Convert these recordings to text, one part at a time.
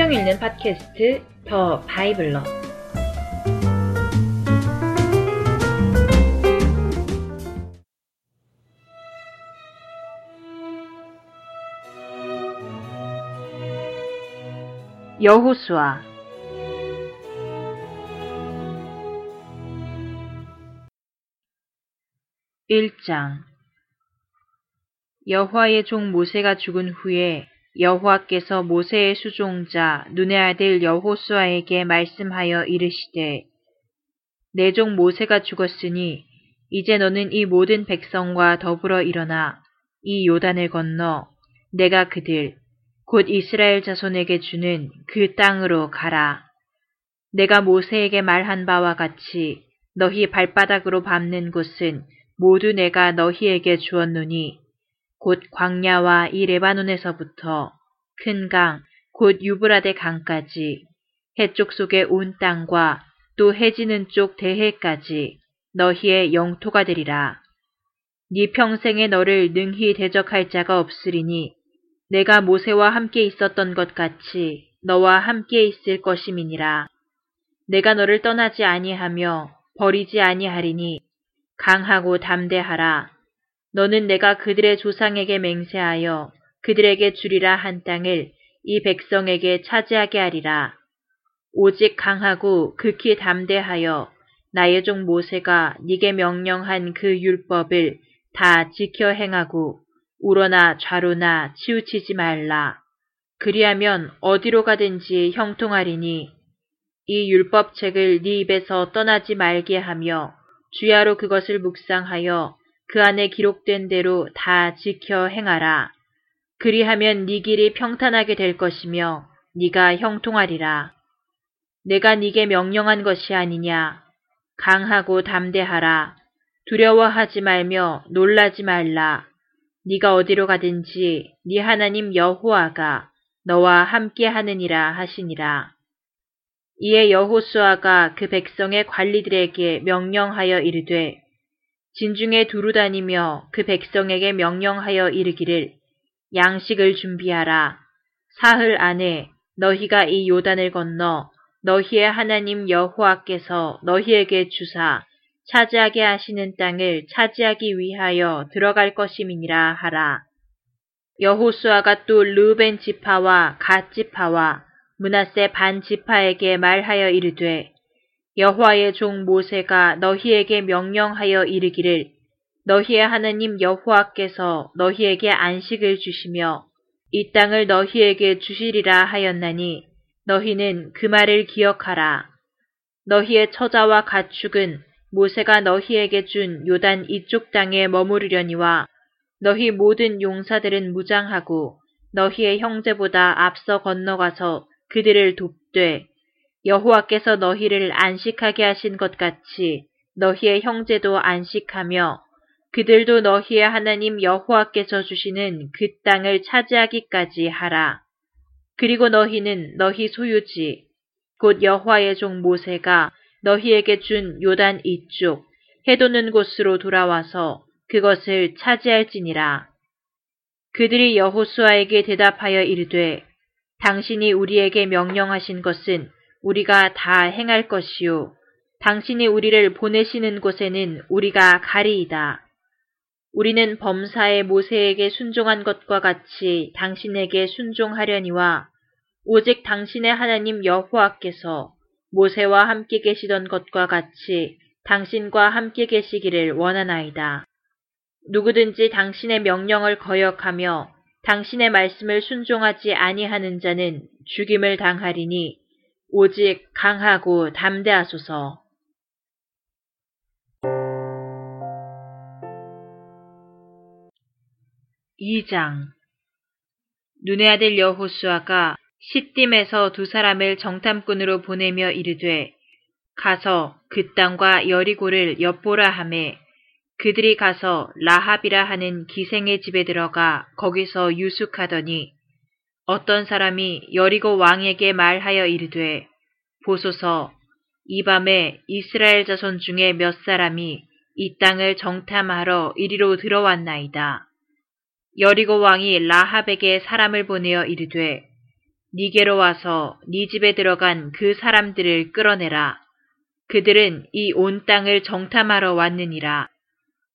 성경 읽는 팟캐스트 더 바이블러. 여호수아. 1장. 여호와의 종 모세가 죽은 후에 여호와께서 모세의 수종자 눈의 아들 여호수아에게 말씀하여 이르시되 내 종 모세가 죽었으니 이제 너는 이 모든 백성과 더불어 일어나 이 요단을 건너 내가 그들 곧 이스라엘 자손에게 주는 그 땅으로 가라. 내가 모세에게 말한 바와 같이 너희 발바닥으로 밟는 곳은 모두 내가 너희에게 주었노니 곧 광야와 이 레바논에서부터 큰 강, 곧 유브라데 강까지 해쪽 속의 온 땅과 또 해지는 쪽 대해까지 너희의 영토가 되리라. 네 평생에 너를 능히 대적할 자가 없으리니 내가 모세와 함께 있었던 것 같이 너와 함께 있을 것임이니라. 내가 너를 떠나지 아니하며 버리지 아니하리니 강하고 담대하라. 너는 내가 그들의 조상에게 맹세하여 그들에게 주리라 한 땅을 이 백성에게 차지하게 하리라. 오직 강하고 극히 담대하여 나의 종 모세가 네게 명령한 그 율법을 다 지켜 행하고 우러나 좌로나 치우치지 말라. 그리하면 어디로 가든지 형통하리니 이 율법책을 네 입에서 떠나지 말게 하며 주야로 그것을 묵상하여 그 안에 기록된 대로 다 지켜 행하라. 그리하면 네 길이 평탄하게 될 것이며 네가 형통하리라. 내가 네게 명령한 것이 아니냐. 강하고 담대하라. 두려워하지 말며 놀라지 말라. 네가 어디로 가든지 네 하나님 여호와가 너와 함께 하느니라 하시니라. 이에 여호수아가 그 백성의 관리들에게 명령하여 이르되 진중에 두루 다니며 그 백성에게 명령하여 이르기를 양식을 준비하라. 사흘 안에 너희가 이 요단을 건너 너희의 하나님 여호와께서 너희에게 주사 차지하게 하시는 땅을 차지하기 위하여 들어갈 것임이니라 하라. 여호수아가 또 르벤 지파와 갓 지파와 문하세 반 지파에게 말하여 이르되 여호와의 종 모세가 너희에게 명령하여 이르기를 너희의 하나님 여호와께서 너희에게 안식을 주시며 이 땅을 너희에게 주시리라 하였나니 너희는 그 말을 기억하라. 너희의 처자와 가축은 모세가 너희에게 준 요단 이쪽 땅에 머무르려니와 너희 모든 용사들은 무장하고 너희의 형제보다 앞서 건너가서 그들을 돕되 여호와께서 너희를 안식하게 하신 것 같이 너희의 형제도 안식하며 그들도 너희의 하나님 여호와께서 주시는 그 땅을 차지하기까지 하라. 그리고 너희는 너희 소유지 곧 여호와의 종 모세가 너희에게 준 요단 이쪽 해도는 곳으로 돌아와서 그것을 차지할지니라. 그들이 여호수아에게 대답하여 이르되 당신이 우리에게 명령하신 것은 우리가 다 행할 것이요. 당신이 우리를 보내시는 곳에는 우리가 가리이다. 우리는 범사의 모세에게 순종한 것과 같이 당신에게 순종하려니와 오직 당신의 하나님 여호와께서 모세와 함께 계시던 것과 같이 당신과 함께 계시기를 원하나이다. 누구든지 당신의 명령을 거역하며 당신의 말씀을 순종하지 아니하는 자는 죽임을 당하리니 오직 강하고 담대하소서. 이장 눈의 아들 여호수아가 시딤에서 두 사람을 정탐꾼으로 보내며 이르되 가서 그 땅과 여리고를 엿보라 하매 그들이 가서 라합이라 하는 기생의 집에 들어가 거기서 유숙하더니 어떤 사람이 여리고 왕에게 말하여 이르되 보소서 이 밤에 이스라엘 자손 중에 몇 사람이 이 땅을 정탐하러 이리로 들어왔나이다. 여리고 왕이 라합에게 사람을 보내어 이르되 니게로 와서 니 집에 들어간 그 사람들을 끌어내라. 그들은 이 온 땅을 정탐하러 왔느니라.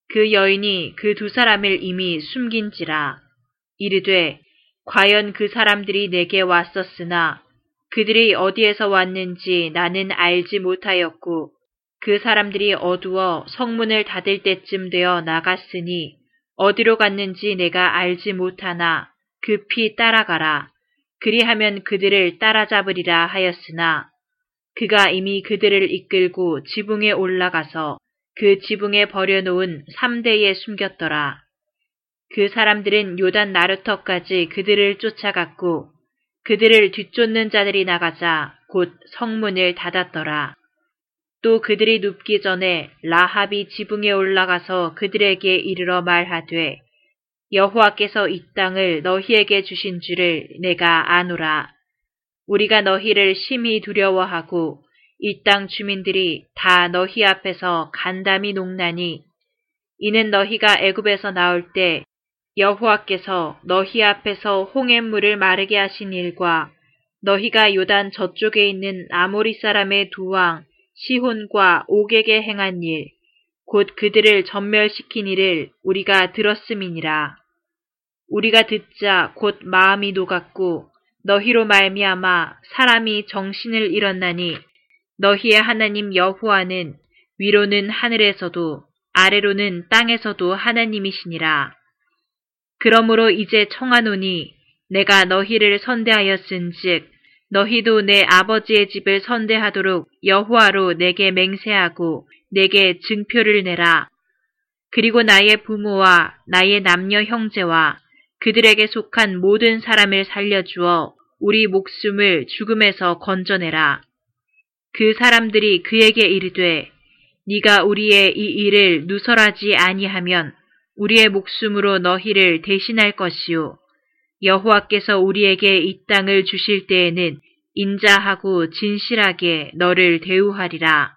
그 여인이 그 두 사람을 이미 숨긴지라. 이르되 과연 그 사람들이 내게 왔었으나 그들이 어디에서 왔는지 나는 알지 못하였고 그 사람들이 어두워 성문을 닫을 때쯤 되어 나갔으니 어디로 갔는지 내가 알지 못하나 급히 따라가라. 그리하면 그들을 따라잡으리라 하였으나 그가 이미 그들을 이끌고 지붕에 올라가서 그 지붕에 버려놓은 삼대에 숨겼더라. 그 사람들은 요단 나루터까지 그들을 쫓아갔고 그들을 뒤쫓는 자들이 나가자 곧 성문을 닫았더라. 또 그들이 눕기 전에 라합이 지붕에 올라가서 그들에게 이르러 말하되 여호와께서 이 땅을 너희에게 주신 줄을 내가 아노라. 우리가 너희를 심히 두려워하고 이 땅 주민들이 다 너희 앞에서 간담이 녹나니 이는 너희가 애굽에서 나올 때 여호와께서 너희 앞에서 홍해물을 마르게 하신 일과 너희가 요단 저쪽에 있는 아모리 사람의 두 왕 시혼과 옥에게 행한 일, 곧 그들을 전멸시킨 일을 우리가 들었음이니라. 우리가 듣자 곧 마음이 녹았고 너희로 말미암아 사람이 정신을 잃었나니 너희의 하나님 여호와는 위로는 하늘에서도 아래로는 땅에서도 하나님이시니라. 그러므로 이제 청하노니 내가 너희를 선대하였은즉 너희도 내 아버지의 집을 선대하도록 여호와로 내게 맹세하고 내게 증표를 내라. 그리고 나의 부모와 나의 남녀 형제와 그들에게 속한 모든 사람을 살려주어 우리 목숨을 죽음에서 건져내라. 그 사람들이 그에게 이르되 네가 우리의 이 일을 누설하지 아니하면 우리의 목숨으로 너희를 대신할 것이요. 여호와께서 우리에게 이 땅을 주실 때에는 인자하고 진실하게 너를 대우하리라.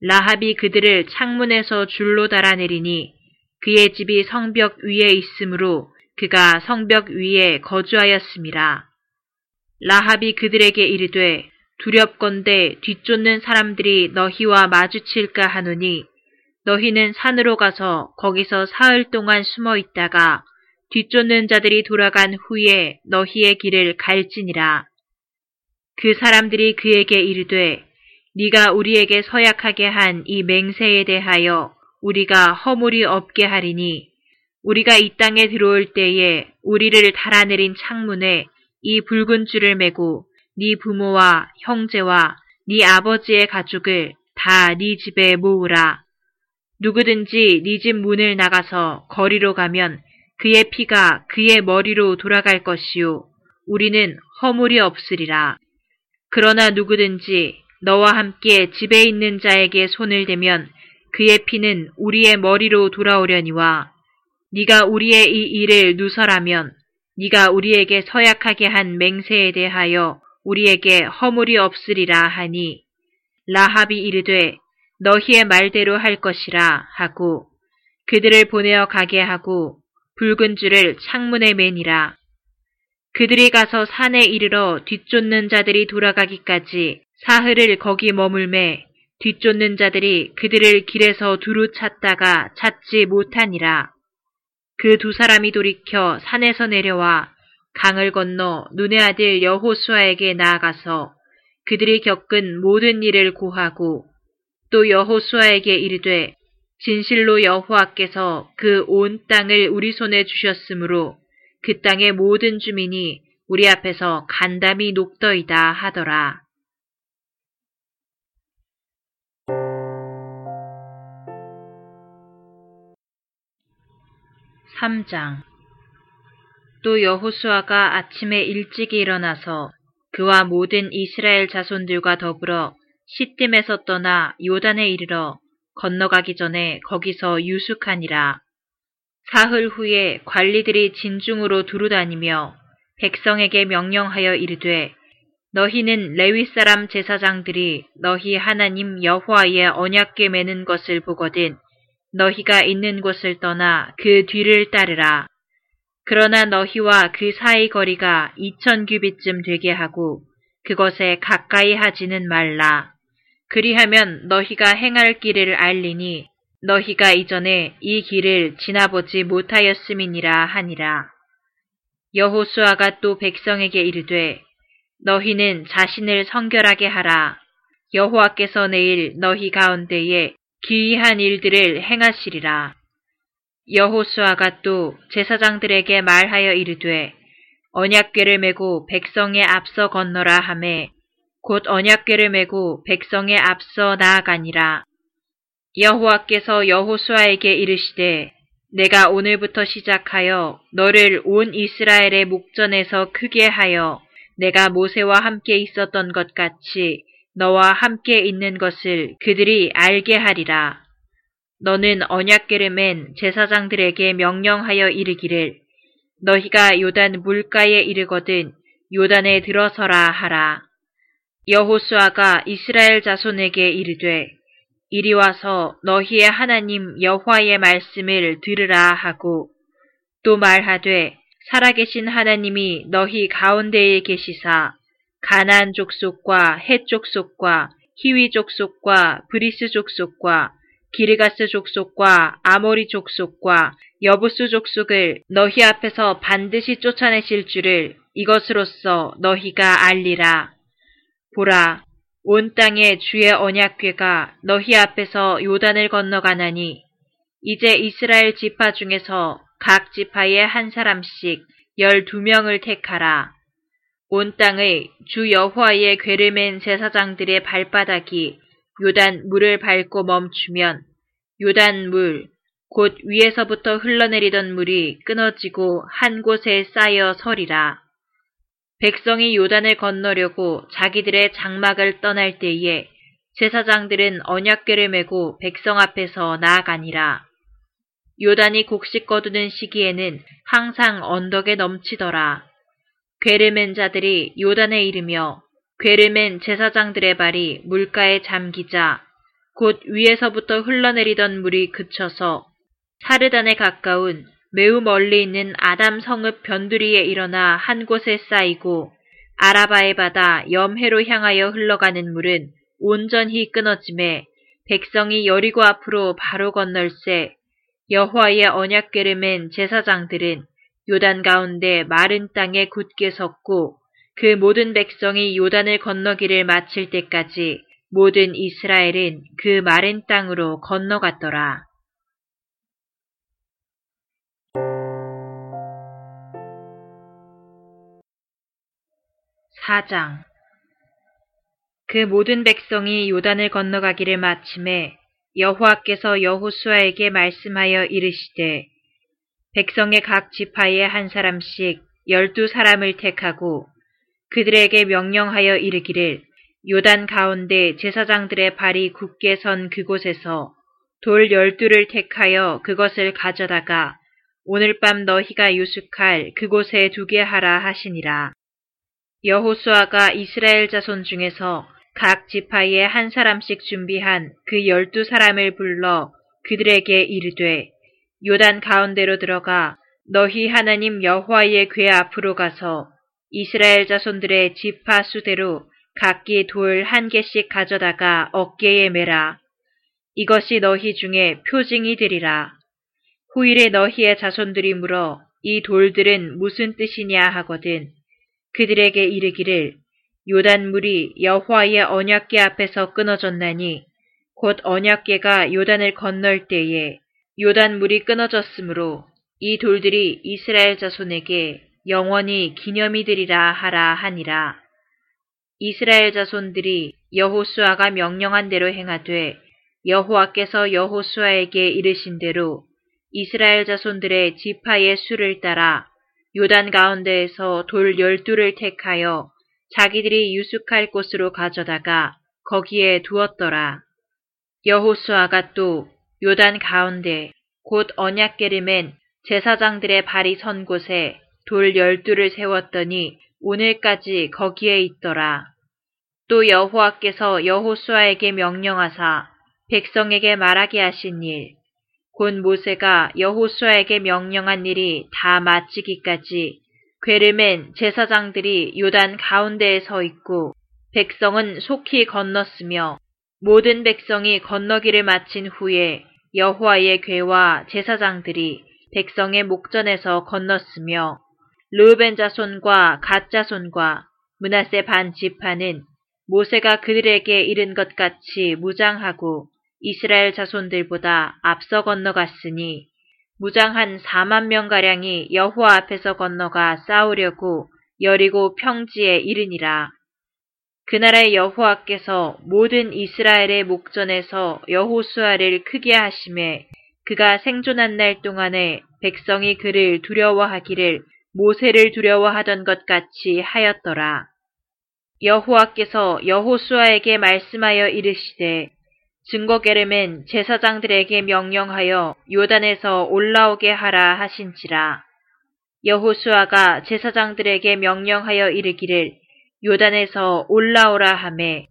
라합이 그들을 창문에서 줄로 달아내리니 그의 집이 성벽 위에 있으므로 그가 성벽 위에 거주하였습니다. 라합이 그들에게 이르되 두렵건대 뒤쫓는 사람들이 너희와 마주칠까 하노니 너희는 산으로 가서 거기서 사흘 동안 숨어 있다가 뒤쫓는 자들이 돌아간 후에 너희의 길을 갈지니라. 그 사람들이 그에게 이르되 네가 우리에게 서약하게 한 이 맹세에 대하여 우리가 허물이 없게 하리니 우리가 이 땅에 들어올 때에 우리를 달아내린 창문에 이 붉은 줄을 매고 네 부모와 형제와 네 아버지의 가족을 다 네 집에 모으라. 누구든지 네 집 문을 나가서 거리로 가면 그의 피가 그의 머리로 돌아갈 것이요. 우리는 허물이 없으리라. 그러나 누구든지 너와 함께 집에 있는 자에게 손을 대면 그의 피는 우리의 머리로 돌아오려니와 네가 우리의 이 일을 누설하면 네가 우리에게 서약하게 한 맹세에 대하여 우리에게 허물이 없으리라 하니 라합이 이르되 너희의 말대로 할 것이라 하고 그들을 보내어 가게 하고 붉은 줄을 창문에 매니라. 그들이 가서 산에 이르러 뒤쫓는 자들이 돌아가기까지 사흘을 거기 머물매 뒤쫓는 자들이 그들을 길에서 두루 찾다가 찾지 못하니라. 그 두 사람이 돌이켜 산에서 내려와 강을 건너 눈의 아들 여호수아에게 나아가서 그들이 겪은 모든 일을 고하고 또 여호수아에게 이르되 진실로 여호와께서 그 온 땅을 우리 손에 주셨으므로 그 땅의 모든 주민이 우리 앞에서 간담이 녹더이다 하더라. 3장 또 여호수아가 아침에 일찍 일어나서 그와 모든 이스라엘 자손들과 더불어 시딤에서 떠나 요단에 이르러 건너가기 전에 거기서 유숙하니라. 사흘 후에 관리들이 진중으로 두루다니며 백성에게 명령하여 이르되 너희는 레위 사람 제사장들이 너희 하나님 여호와의 언약궤 매는 것을 보거든 너희가 있는 곳을 떠나 그 뒤를 따르라. 그러나 너희와 그 사이 거리가 이천 규빗쯤 되게 하고 그것에 가까이 하지는 말라. 그리하면 너희가 행할 길을 알리니 너희가 이전에 이 길을 지나보지 못하였음이니라 하니라. 여호수아가 또 백성에게 이르되 너희는 자신을 성결하게 하라. 여호와께서 내일 너희 가운데에 기이한 일들을 행하시리라. 여호수아가 또 제사장들에게 말하여 이르되 언약궤를 메고 백성의 앞서 건너라 하매 곧 언약궤를 메고 백성의 앞서 나아가니라. 여호와께서 여호수아에게 이르시되 내가 오늘부터 시작하여 너를 온 이스라엘의 목전에서 크게 하여 내가 모세와 함께 있었던 것 같이 너와 함께 있는 것을 그들이 알게 하리라. 너는 언약궤를 맨 제사장들에게 명령하여 이르기를 너희가 요단 물가에 이르거든 요단에 들어서라 하라. 여호수아가 이스라엘 자손에게 이르되 이리 와서 너희의 하나님 여호와의 말씀을 들으라 하고 또 말하되 살아계신 하나님이 너희 가운데에 계시사 가나안 족속과 헷 족속과 히위 족속과 브리스 족속과 기르가스 족속과 아모리 족속과 여부스 족속을 너희 앞에서 반드시 쫓아내실 줄을 이것으로써 너희가 알리라. 보라, 온 땅에 주의 언약궤가 너희 앞에서 요단을 건너가나니 이제 이스라엘 지파 중에서 각 지파에 한 사람씩 열두 명을 택하라. 온 땅의 주 여호와의 괴를 맨 제사장들의 발바닥이 요단 물을 밟고 멈추면 요단 물, 곧 위에서부터 흘러내리던 물이 끊어지고 한 곳에 쌓여 서리라. 백성이 요단을 건너려고 자기들의 장막을 떠날 때에 제사장들은 언약궤를 메고 백성 앞에서 나아가니라. 요단이 곡식 거두는 시기에는 항상 언덕에 넘치더라. 괴를 맨 자들이 요단에 이르며 괴를 맨 제사장들의 발이 물가에 잠기자 곧 위에서부터 흘러내리던 물이 그쳐서 사르단에 가까운 매우 멀리 있는 아담 성읍 변두리에 일어나 한 곳에 쌓이고 아라바의 바다 염해로 향하여 흘러가는 물은 온전히 끊어짐에 백성이 여리고 앞으로 바로 건널새 여호와의 언약궤를 맨 제사장들은 요단 가운데 마른 땅에 굳게 섰고 그 모든 백성이 요단을 건너기를 마칠 때까지 모든 이스라엘은 그 마른 땅으로 건너갔더라. 4장 그 모든 백성이 요단을 건너가기를 마침에 여호와께서 여호수아에게 말씀하여 이르시되 백성의 각 지파에 한 사람씩 열두 사람을 택하고 그들에게 명령하여 이르기를 요단 가운데 제사장들의 발이 굳게 선 그곳에서 돌 열두를 택하여 그것을 가져다가 오늘 밤 너희가 유숙할 그곳에 두게 하라 하시니라. 여호수아가 이스라엘 자손 중에서 각 지파에 한 사람씩 준비한 그 열두 사람을 불러 그들에게 이르되 요단 가운데로 들어가 너희 하나님 여호와의 궤 앞으로 가서 이스라엘 자손들의 지파 수대로 각기 돌 한 개씩 가져다가 어깨에 매라. 이것이 너희 중에 표징이 되리라. 후일에 너희의 자손들이 물어 이 돌들은 무슨 뜻이냐 하거든 그들에게 이르기를 요단물이 여호와의 언약궤 앞에서 끊어졌나니 곧 언약궤가 요단을 건널 때에 요단물이 끊어졌으므로 이 돌들이 이스라엘 자손에게 영원히 기념이 되리라 하라 하니라. 이스라엘 자손들이 여호수아가 명령한 대로 행하되 여호와께서 여호수아에게 이르신 대로 이스라엘 자손들의 지파의 수를 따라 요단 가운데에서 돌 열두를 택하여 자기들이 유숙할 곳으로 가져다가 거기에 두었더라. 여호수아가 또 요단 가운데 곧 언약계를 맨 제사장들의 발이 선 곳에 돌 열두를 세웠더니 오늘까지 거기에 있더라. 또 여호와께서 여호수아에게 명령하사 백성에게 말하게 하신 일, 곧 모세가 여호수아에게 명령한 일이 다 마치기까지 괴르맨 제사장들이 요단 가운데에 서 있고 백성은 속히 건넜으며 모든 백성이 건너기를 마친 후에 여호와의 괴와 제사장들이 백성의 목전에서 건넜으며 르벤 자손과 갓 자손과 문하세 반 지파는 모세가 그들에게 이른 것 같이 무장하고 이스라엘 자손들보다 앞서 건너갔으니 무장 한 4만 명가량이 여호와 앞에서 건너가 싸우려고 여리고 평지에 이르니라. 그날의 여호와께서 모든 이스라엘의 목전에서 여호수아를 크게 하심에 그가 생존한 날 동안에 백성이 그를 두려워하기를 모세를 두려워하던 것 같이 하였더라. 여호와께서 여호수아에게 말씀하여 이르시되 증거게름은 제사장들에게 명령하여 요단에서 올라오게 하라 하신지라. 여호수아가 제사장들에게 명령하여 이르기를 요단에서 올라오라 하매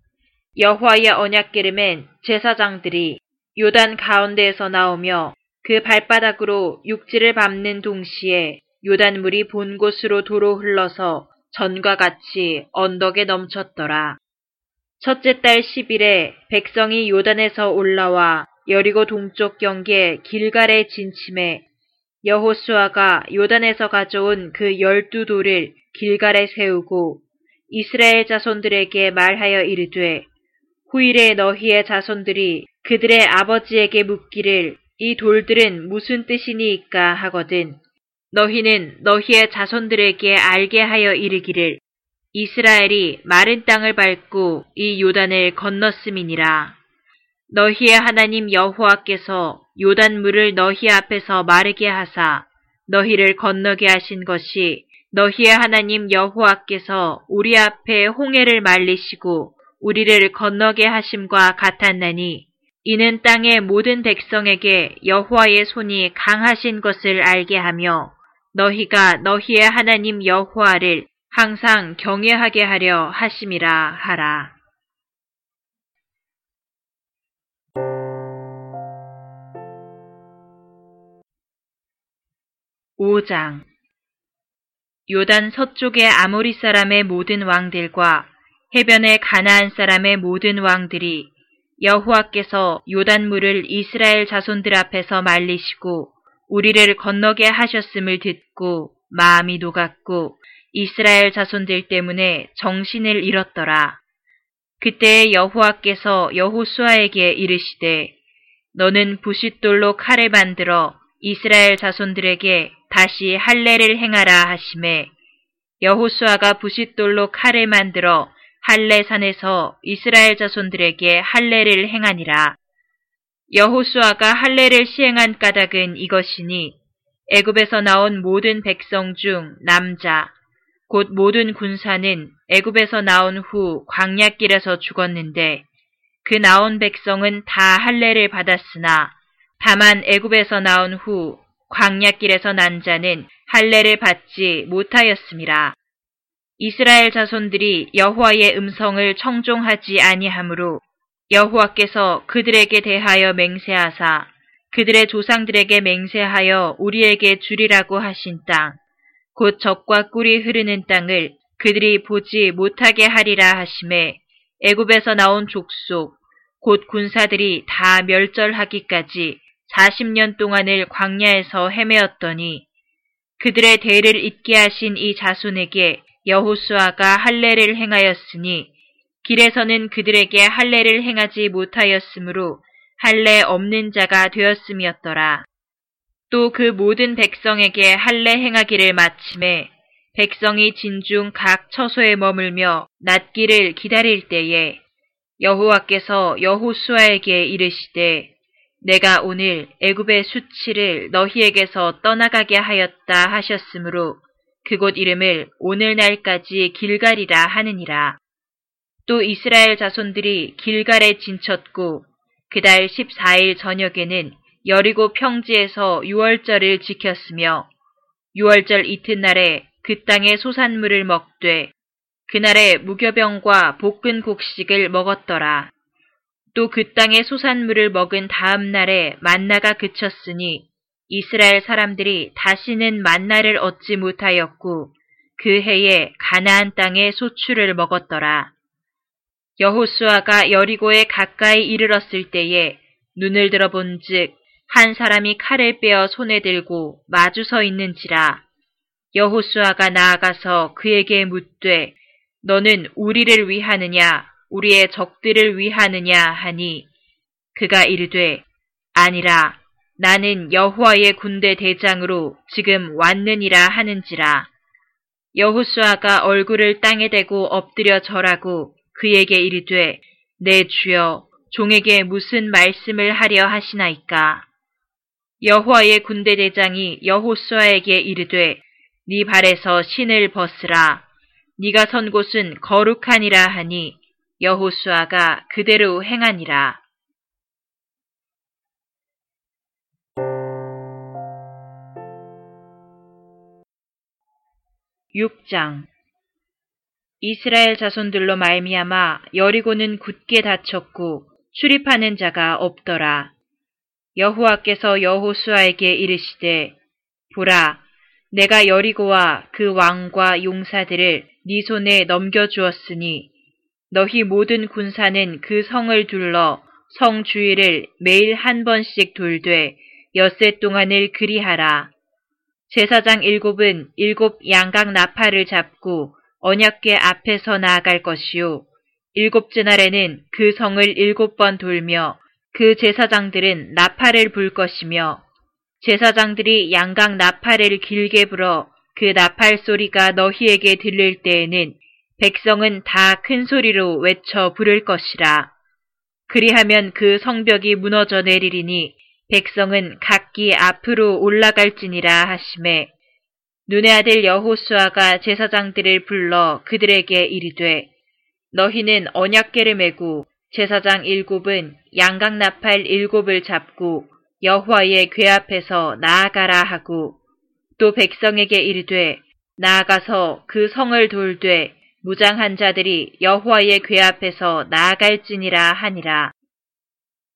여호와의 언약기름은 제사장들이 요단 가운데에서 나오며 그 발바닥으로 육지를 밟는 동시에 요단물이 본 곳으로 도로 흘러서 전과 같이 언덕에 넘쳤더라. 첫째 달 10일에 백성이 요단에서 올라와 여리고 동쪽 경계 길갈에 진침해 여호수아가 요단에서 가져온 그 열두 돌을 길갈에 세우고 이스라엘 자손들에게 말하여 이르되 후일에 너희의 자손들이 그들의 아버지에게 묻기를 이 돌들은 무슨 뜻이니까 하거든. 너희는 너희의 자손들에게 알게 하여 이르기를 이스라엘이 마른 땅을 밟고 이 요단을 건넜음이니라. 너희의 하나님 여호와께서 요단 물을 너희 앞에서 마르게 하사 너희를 건너게 하신 것이 너희의 하나님 여호와께서 우리 앞에 홍해를 말리시고 우리를 건너게 하심과 같았나니 이는 땅의 모든 백성에게 여호와의 손이 강하신 것을 알게 하며 너희가 너희의 하나님 여호와를 항상 경외하게 하려 하심이라 하라. 5장 요단 서쪽의 아모리 사람의 모든 왕들과 해변의 가나안 사람의 모든 왕들이 여호와께서 요단 물을 이스라엘 자손들 앞에서 말리시고 우리를 건너게 하셨음을 듣고 마음이 녹았고 이스라엘 자손들 때문에 정신을 잃었더라. 그때 여호와께서 여호수아에게 이르시되 너는 부싯돌로 칼을 만들어 이스라엘 자손들에게 다시 할례를 행하라 하심에 여호수아가 부싯돌로 칼을 만들어 할례산에서 이스라엘 자손들에게 할례를 행하니라. 여호수아가 할례를 시행한 까닭은 이것이니 애굽에서 나온 모든 백성 중 남자 곧 모든 군사는 애굽에서 나온 후 광야길에서 죽었는데 그 나온 백성은 다 할례를 받았으나 다만 애굽에서 나온 후 광야길에서 난 자는 할례를 받지 못하였습니다. 이스라엘 자손들이 여호와의 음성을 청종하지 아니하므로 여호와께서 그들에게 대하여 맹세하사 그들의 조상들에게 맹세하여 우리에게 주리라고 하신 땅, 곧 적과 꿀이 흐르는 땅을 그들이 보지 못하게 하리라 하심에 애굽에서 나온 족속, 곧 군사들이 다 멸절하기까지 40년 동안을 광야에서 헤매었더니 그들의 대를 잇게 하신 이 자손에게 여호수아가 할례를 행하였으니 길에서는 그들에게 할례를 행하지 못하였으므로 할례 없는 자가 되었음이었더라. 또 그 모든 백성에게 할례 행하기를 마침에 백성이 진중 각 처소에 머물며 낫기를 기다릴 때에 여호와께서 여호수아에게 이르시되 내가 오늘 애굽의 수치를 너희에게서 떠나가게 하였다 하셨으므로 그곳 이름을 오늘날까지 길갈이라 하느니라. 또 이스라엘 자손들이 길갈에 진쳤고 그달 14일 저녁에는 여리고 평지에서 유월절을 지켰으며 유월절 이튿날에 그 땅의 소산물을 먹되 그날에 무교병과 볶은 곡식을 먹었더라. 또 그 땅의 소산물을 먹은 다음 날에 만나가 그쳤으니 이스라엘 사람들이 다시는 만나를 얻지 못하였고 그 해에 가나안 땅의 소출을 먹었더라. 여호수아가 여리고에 가까이 이르렀을 때에 눈을 들어본즉 한 사람이 칼을 빼어 손에 들고 마주 서 있는지라. 여호수아가 나아가서 그에게 묻되 너는 우리를 위하느냐? 우리의 적들을 위하느냐? 하니 그가 이르되 아니라 나는 여호와의 군대 대장으로 지금 왔느니라 하는지라. 여호수아가 얼굴을 땅에 대고 엎드려 절하고 그에게 이르되 내 주여 종에게 무슨 말씀을 하려 하시나이까 여호와의 군대 대장이 여호수아에게 이르되 네 발에서 신을 벗으라. 네가 선 곳은 거룩하니라 하니 여호수아가 그대로 행하니라. 6장. 이스라엘 자손들로 말미암아 여리고는 굳게 닫혔고 출입하는 자가 없더라. 여호와께서 여호수아에게 이르시되 보라 내가 여리고와 그 왕과 용사들을 네 손에 넘겨 주었으니 너희 모든 군사는 그 성을 둘러 성 주위를 매일 한 번씩 돌되 엿새 동안을 그리하라. 제사장 일곱은 일곱 양각 나팔을 잡고 언약궤 앞에서 나아갈 것이요. 일곱째 날에는 그 성을 일곱 번 돌며 그 제사장들은 나팔을 불 것이며 제사장들이 양각 나팔을 길게 불어 그 나팔 소리가 너희에게 들릴 때에는 백성은 다 큰 소리로 외쳐 부를 것이라. 그리하면 그 성벽이 무너져 내리리니 백성은 각기 앞으로 올라갈지니라 하심에 눈의 아들 여호수아가 제사장들을 불러 그들에게 이르되 너희는 언약계를 메고 제사장 일곱은 양각 나팔 일곱을 잡고 여호와의 궤 앞에서 나아가라 하고 또 백성에게 이르되 나아가서 그 성을 돌되 무장한 자들이 여호와의 궤 앞에서 나아갈지니라 하니라.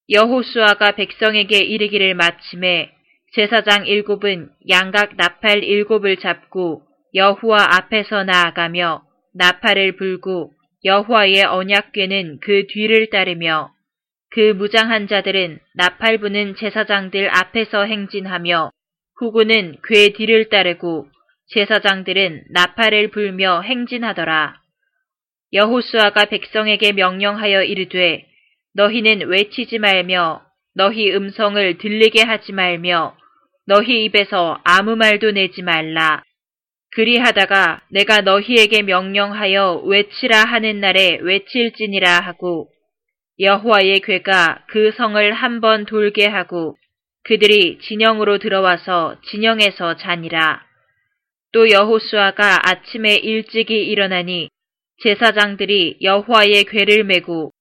여호수아가 백성에게 이르기를 마침에 제사장 일곱은 양각 나팔 일곱을 잡고 여호와 앞에서 나아가며 나팔을 불고 여호와의 언약궤는 그 뒤를 따르며 그 무장한 자들은 나팔 부는 제사장들 앞에서 행진하며 후구는 궤 뒤를 따르고 제사장들은 나팔을 불며 행진하더라. 여호수아가 백성에게 명령하여 이르되 너희는 외치지 말며 너희 음성을 들리게 하지 말며 너희 입에서 아무 말도 내지 말라. 그리하다가 내가 너희에게 명령하여 외치라 하는 날에 외칠지니라 하고 여호와의 괴가 그 성을 한 번 돌게 하고 그들이 진영으로 들어와서 진영에서 자니라. 또 여호수아가 아침에 일찍이 일어나니 제사장들이 여호와의 괴를 메고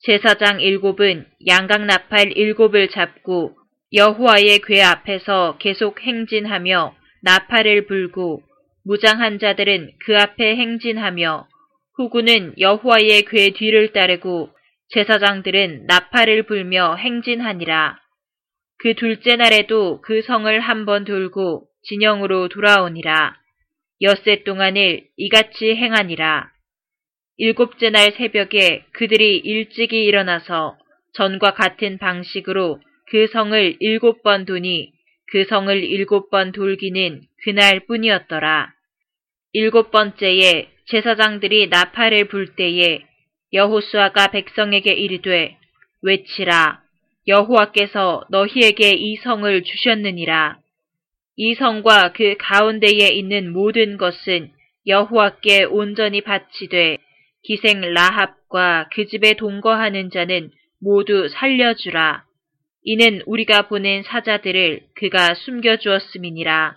제사장 일곱은 양각 나팔 일곱을 잡고 여호와의 궤 앞에서 계속 행진하며 나팔을 불고 무장한 자들은 그 앞에 행진하며 후구는 여호와의 궤 뒤를 따르고 제사장들은 나팔을 불며 행진하니라. 그 둘째 날에도 그 성을 한 번 돌고 진영으로 돌아오니라. 엿새 동안을 이같이 행하니라. 일곱째 날 새벽에 그들이 일찍이 일어나서 전과 같은 방식으로 그 성을 일곱 번 도니 그 성을 일곱 번 돌기는 그날 뿐이었더라. 일곱 번째에 제사장들이 나팔을 불 때에 여호수아가 백성에게 이르되 외치라 여호와께서 너희에게 이 성을 주셨느니라. 이 성과 그 가운데에 있는 모든 것은 여호와께 온전히 바치되 기생 라합과 그 집에 동거하는 자는 모두 살려주라. 이는 우리가 보낸 사자들을 그가 숨겨주었음이니라.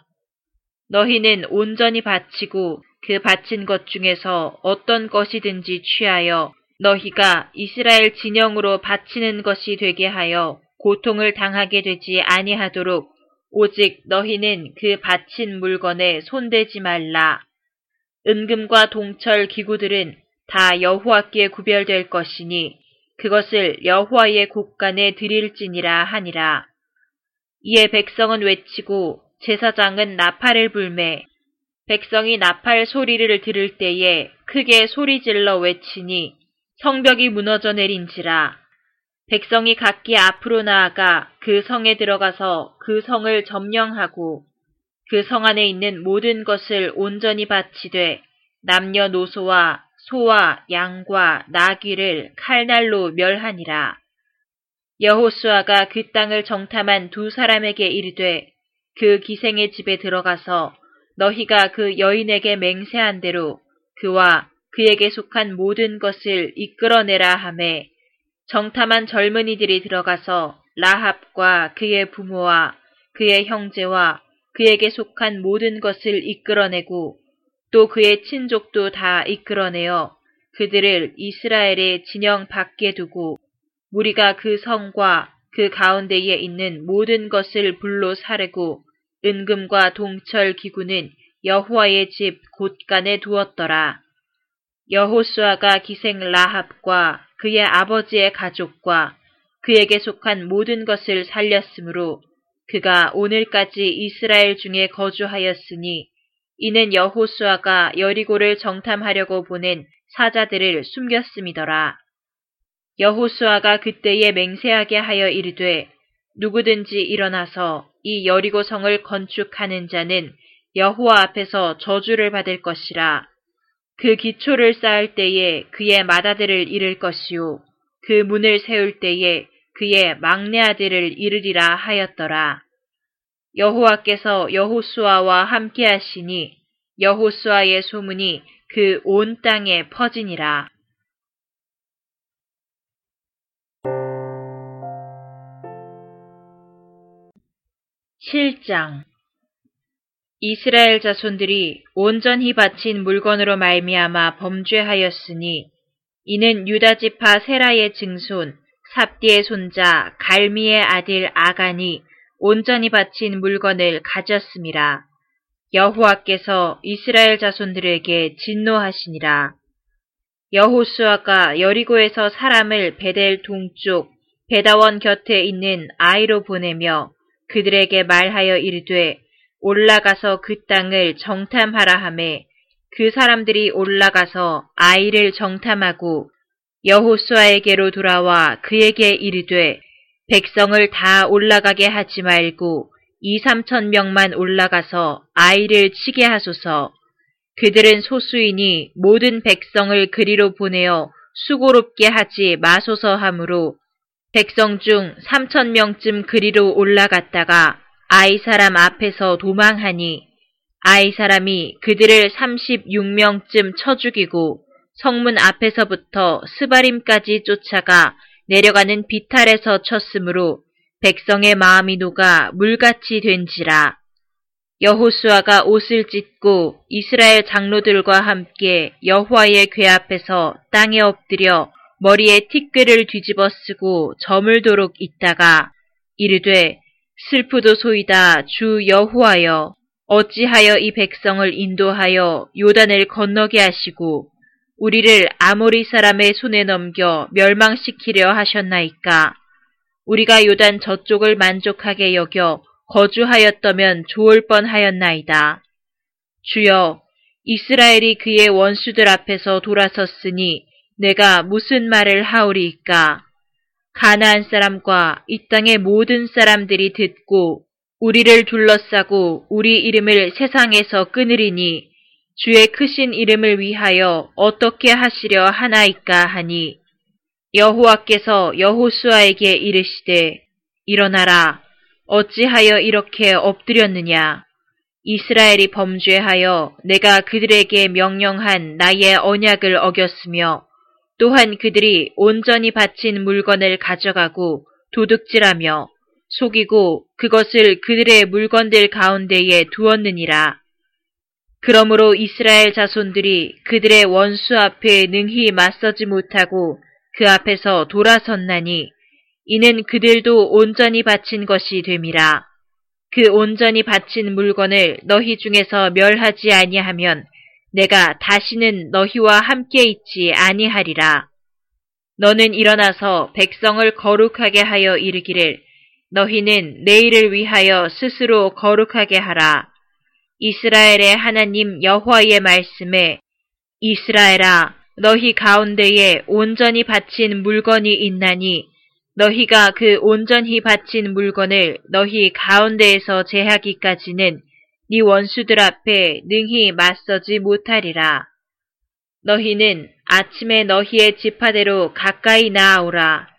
너희는 온전히 바치고 그 바친 것 중에서 어떤 것이든지 취하여 너희가 이스라엘 진영으로 바치는 것이 되게 하여 고통을 당하게 되지 아니하도록 오직 너희는 그 바친 물건에 손대지 말라. 은금과 동철 기구들은 다 여호와께 구별될 것이니 그것을 여호와의 곳간에 드릴지니라 하니라. 이에 백성은 외치고 제사장은 나팔을 불매 백성이 나팔 소리를 들을 때에 크게 소리질러 외치니 성벽이 무너져 내린지라 백성이 각기 앞으로 나아가 그 성에 들어가서 그 성을 점령하고 그 성 안에 있는 모든 것을 온전히 바치되 남녀노소와 소와 양과 나귀를 칼날로 멸하니라. 여호수아가 그 땅을 정탐한 두 사람에게 이르되 그 기생의 집에 들어가서 너희가 그 여인에게 맹세한 대로 그와 그에게 속한 모든 것을 이끌어내라 하매 정탐한 젊은이들이 들어가서 라합과 그의 부모와 그의 형제와 그에게 속한 모든 것을 이끌어내고 또 그의 친족도 다 이끌어내어 그들을 이스라엘의 진영 밖에 두고 우리가 그 성과 그 가운데에 있는 모든 것을 불로 사르고 은금과 동철 기구는 여호와의 집 곳간에 두었더라. 여호수아가 기생 라합과 그의 아버지의 가족과 그에게 속한 모든 것을 살렸으므로 그가 오늘까지 이스라엘 중에 거주하였으니 이는 여호수아가 여리고를 정탐하려고 보낸 사자들을 숨겼음이더라. 여호수아가 그때에 맹세하게 하여 이르되 누구든지 일어나서 이 여리고 성을 건축하는 자는 여호와 앞에서 저주를 받을 것이라. 그 기초를 쌓을 때에 그의 맏아들을 잃을 것이요. 그 문을 세울 때에 그의 막내 아들을 잃으리라 하였더라. 여호와께서 여호수아와 함께 하시니 여호수아의 소문이 그 온 땅에 퍼지니라. 7장 이스라엘 자손들이 온전히 바친 물건으로 말미암아 범죄하였으니 이는 유다 지파 세라의 증손 삽디의 손자 갈미의 아들 아간이 온전히 바친 물건을 가졌음이라. 여호와께서 이스라엘 자손들에게 진노하시니라. 여호수아가 여리고에서 사람을 베델 동쪽 베다원 곁에 있는 아이로 보내며 그들에게 말하여 이르되 올라가서 그 땅을 정탐하라 하매 그 사람들이 올라가서 아이를 정탐하고 여호수아에게로 돌아와 그에게 이르되 백성을 다 올라가게 하지 말고 이 삼천 명만 올라가서 아이를 치게 하소서. 그들은 소수이니 모든 백성을 그리로 보내어 수고롭게 하지 마소서 하므로 백성 중 삼천 명쯤 그리로 올라갔다가 아이 사람 앞에서 도망하니 아이 사람이 그들을 36명쯤 쳐 죽이고 성문 앞에서부터 스바림까지 쫓아가 내려가는 비탈에서 쳤으므로 백성의 마음이 녹아 물같이 된지라. 여호수아가 옷을 찢고 이스라엘 장로들과 함께 여호와의 궤 앞에서 땅에 엎드려 머리에 티끌을 뒤집어 쓰고 저물도록 있다가 이르되 슬프도소이다 주 여호와여 어찌하여 이 백성을 인도하여 요단을 건너게 하시고 우리를 아모리 사람의 손에 넘겨 멸망시키려 하셨나이까 우리가 요단 저쪽을 만족하게 여겨 거주하였다면 좋을 뻔하였나이다. 주여 이스라엘이 그의 원수들 앞에서 돌아섰으니 내가 무슨 말을 하오리이까? 가나안 사람과 이 땅의 모든 사람들이 듣고 우리를 둘러싸고 우리 이름을 세상에서 끊으리니 주의 크신 이름을 위하여 어떻게 하시려 하나이까 하니? 여호와께서 여호수아에게 이르시되 일어나라. 어찌하여 이렇게 엎드렸느냐? 이스라엘이 범죄하여 내가 그들에게 명령한 나의 언약을 어겼으며 또한 그들이 온전히 바친 물건을 가져가고 도둑질하며 속이고 그것을 그들의 물건들 가운데에 두었느니라. 그러므로 이스라엘 자손들이 그들의 원수 앞에 능히 맞서지 못하고 그 앞에서 돌아섰나니 이는 그들도 온전히 바친 것이 됨이라. 그 온전히 바친 물건을 너희 중에서 멸하지 아니하면 내가 다시는 너희와 함께 있지 아니하리라. 너는 일어나서 백성을 거룩하게 하여 이르기를 너희는 내일을 위하여 스스로 거룩하게 하라. 이스라엘의 하나님 여호와의 말씀에 이스라엘아 너희 가운데에 온전히 바친 물건이 있나니 너희가 그 온전히 바친 물건을 너희 가운데에서 제하기까지는 네 원수들 앞에 능히 맞서지 못하리라. 너희는 아침에 너희의 지파대로 가까이 나아오라.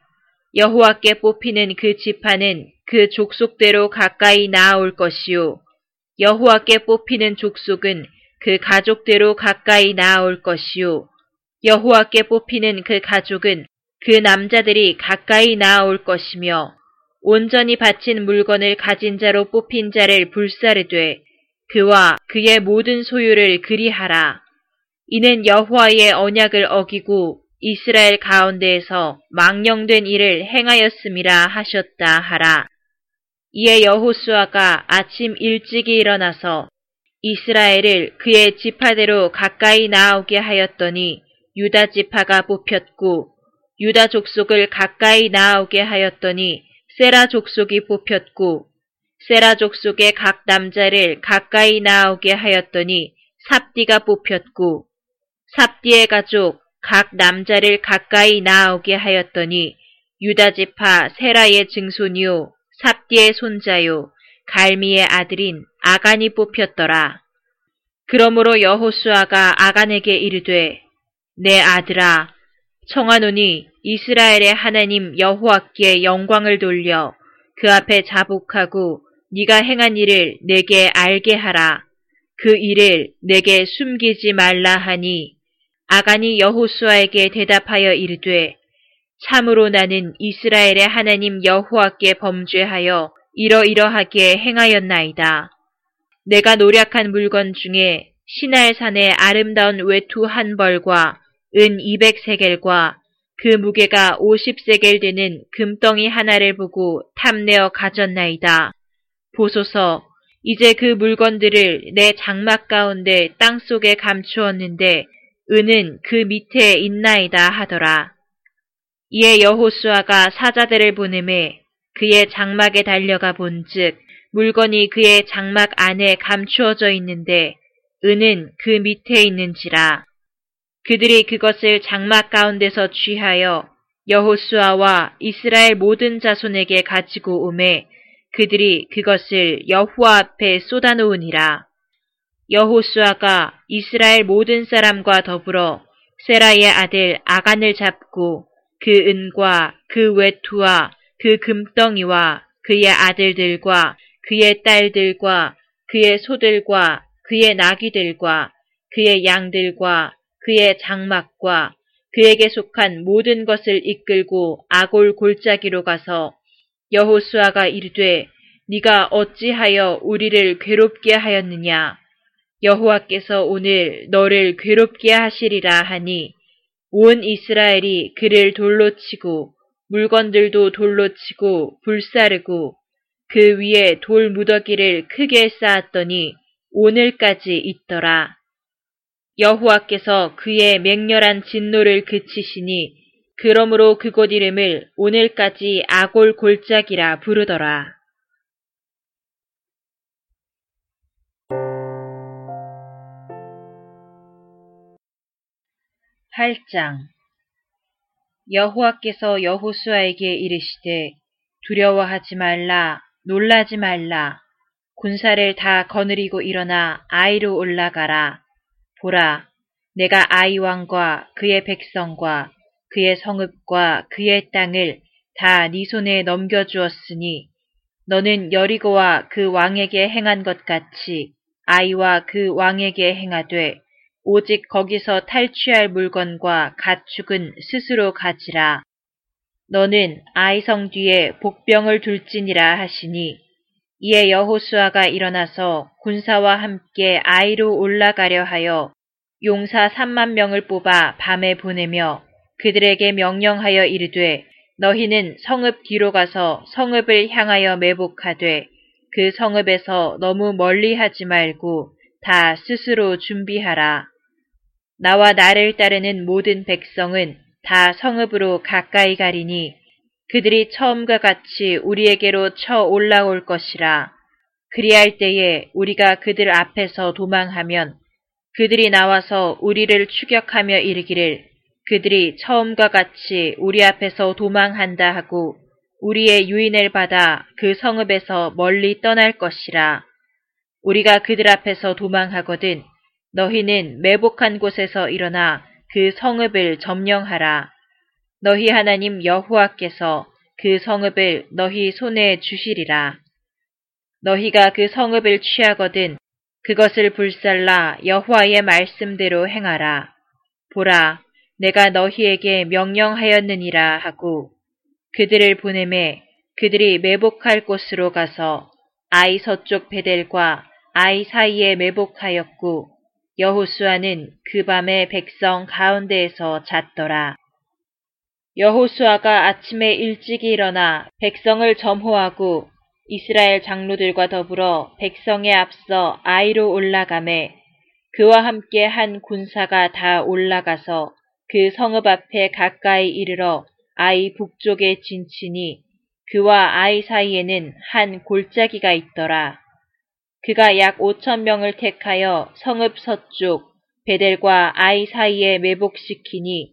여호와께 뽑히는 그 지파는 그 족속대로 가까이 나아올 것이요. 여호와께 뽑히는 족속은 그 가족대로 가까이 나아올 것이요. 여호와께 뽑히는 그 가족은 그 남자들이 가까이 나아올 것이며 온전히 바친 물건을 가진 자로 뽑힌 자를 불사르되 그와 그의 모든 소유를 그리하라. 이는 여호와의 언약을 어기고 이스라엘 가운데에서 망령된 일을 행하였음이라 하셨다 하라. 이에 여호수아가 아침 일찍이 일어나서 이스라엘을 그의 지파대로 가까이 나오게 하였더니 유다 지파가 뽑혔고 유다 족속을 가까이 나오게 하였더니 세라 족속이 뽑혔고 세라 족 속의 각 남자를 가까이 나오게 하였더니 삽디가 뽑혔고 삽디의 가족 각 남자를 가까이 나오게 하였더니 유다 지파 세라의 증손이요 삽디의 손자요 갈미의 아들인 아간이 뽑혔더라. 그러므로 여호수아가 아간에게 이르되 내 아들아 청하노니 이스라엘의 하나님 여호와께 영광을 돌려 그 앞에 자복하고 네가 행한 일을 내게 알게 하라. 그 일을 내게 숨기지 말라 하니 아간이 여호수아에게 대답하여 이르되 참으로 나는 이스라엘의 하나님 여호와께 범죄하여 이러이러하게 행하였나이다. 내가 노력한 물건 중에 시날산의 아름다운 외투 한 벌과 은 200세겔과 그 무게가 50세겔 되는 금덩이 하나를 보고 탐내어 가졌나이다. 보소서, 이제 그 물건들을 내 장막 가운데 땅 속에 감추었는데 은은 그 밑에 있나이다 하더라. 이에 여호수아가 사자들을 보내매 그의 장막에 달려가 본즉 물건이 그의 장막 안에 감추어져 있는데 은은 그 밑에 있는지라. 그들이 그것을 장막 가운데서 취하여 여호수아와 이스라엘 모든 자손에게 가지고 오매 그들이 그것을 여호와 앞에 쏟아놓으니라. 여호수아가 이스라엘 모든 사람과 더불어 세라의 아들 아간을 잡고 그 은과 그 외투와 그 금덩이와 그의 아들들과 그의 딸들과 그의 소들과 그의 나귀들과 그의 양들과 그의 장막과 그에게 속한 모든 것을 이끌고 아골 골짜기로 가서 여호수아가 이르되 네가 어찌하여 우리를 괴롭게 하였느냐 여호와께서 오늘 너를 괴롭게 하시리라 하니 온 이스라엘이 그를 돌로 치고 물건들도 돌로 치고 불사르고 그 위에 돌 무더기를 크게 쌓았더니 오늘까지 있더라. 여호와께서 그의 맹렬한 진노를 그치시니 그러므로 그곳 이름을 오늘까지 아골 골짜기라 부르더라. 8장. 여호와께서 여호수아에게 이르시되 두려워하지 말라 놀라지 말라. 군사를 다 거느리고 일어나 아이로 올라가라. 보라, 내가 아이 왕과 그의 백성과 그의 성읍과 그의 땅을 다 네 손에 넘겨주었으니 너는 여리고와 그 왕에게 행한 것 같이 아이와 그 왕에게 행하되 오직 거기서 탈취할 물건과 가축은 스스로 가지라. 너는 아이성 뒤에 복병을 둘지니라 하시니 이에 여호수아가 일어나서 군사와 함께 아이로 올라가려 하여 용사 3만 명을 뽑아 밤에 보내며 그들에게 명령하여 이르되 너희는 성읍 뒤로 가서 성읍을 향하여 매복하되 그 성읍에서 너무 멀리 하지 말고 다 스스로 준비하라. 나와 나를 따르는 모든 백성은 다 성읍으로 가까이 가리니 그들이 처음과 같이 우리에게로 쳐 올라올 것이라. 그리할 때에 우리가 그들 앞에서 도망하면 그들이 나와서 우리를 추격하며 이르기를 그들이 처음과 같이 우리 앞에서 도망한다 하고 우리의 유인을 받아 그 성읍에서 멀리 떠날 것이라. 우리가 그들 앞에서 도망하거든 너희는 매복한 곳에서 일어나 그 성읍을 점령하라. 너희 하나님 여호와께서 그 성읍을 너희 손에 주시리라. 너희가 그 성읍을 취하거든 그것을 불살라 여호와의 말씀대로 행하라. 보라, 내가 너희에게 명령하였느니라 하고 그들을 보내매 그들이 매복할 곳으로 가서 아이 서쪽 베델과 아이 사이에 매복하였고 여호수아는 그 밤에 백성 가운데에서 잤더라. 여호수아가 아침에 일찍 일어나 백성을 점호하고 이스라엘 장로들과 더불어 백성에 앞서 아이로 올라가매 그와 함께 한 군사가 다 올라가서 그 성읍 앞에 가까이 이르러 아이 북쪽에 진치니 그와 아이 사이에는 한 골짜기가 있더라. 그가 약 5천 명을 택하여 성읍 서쪽 베델과 아이 사이에 매복시키니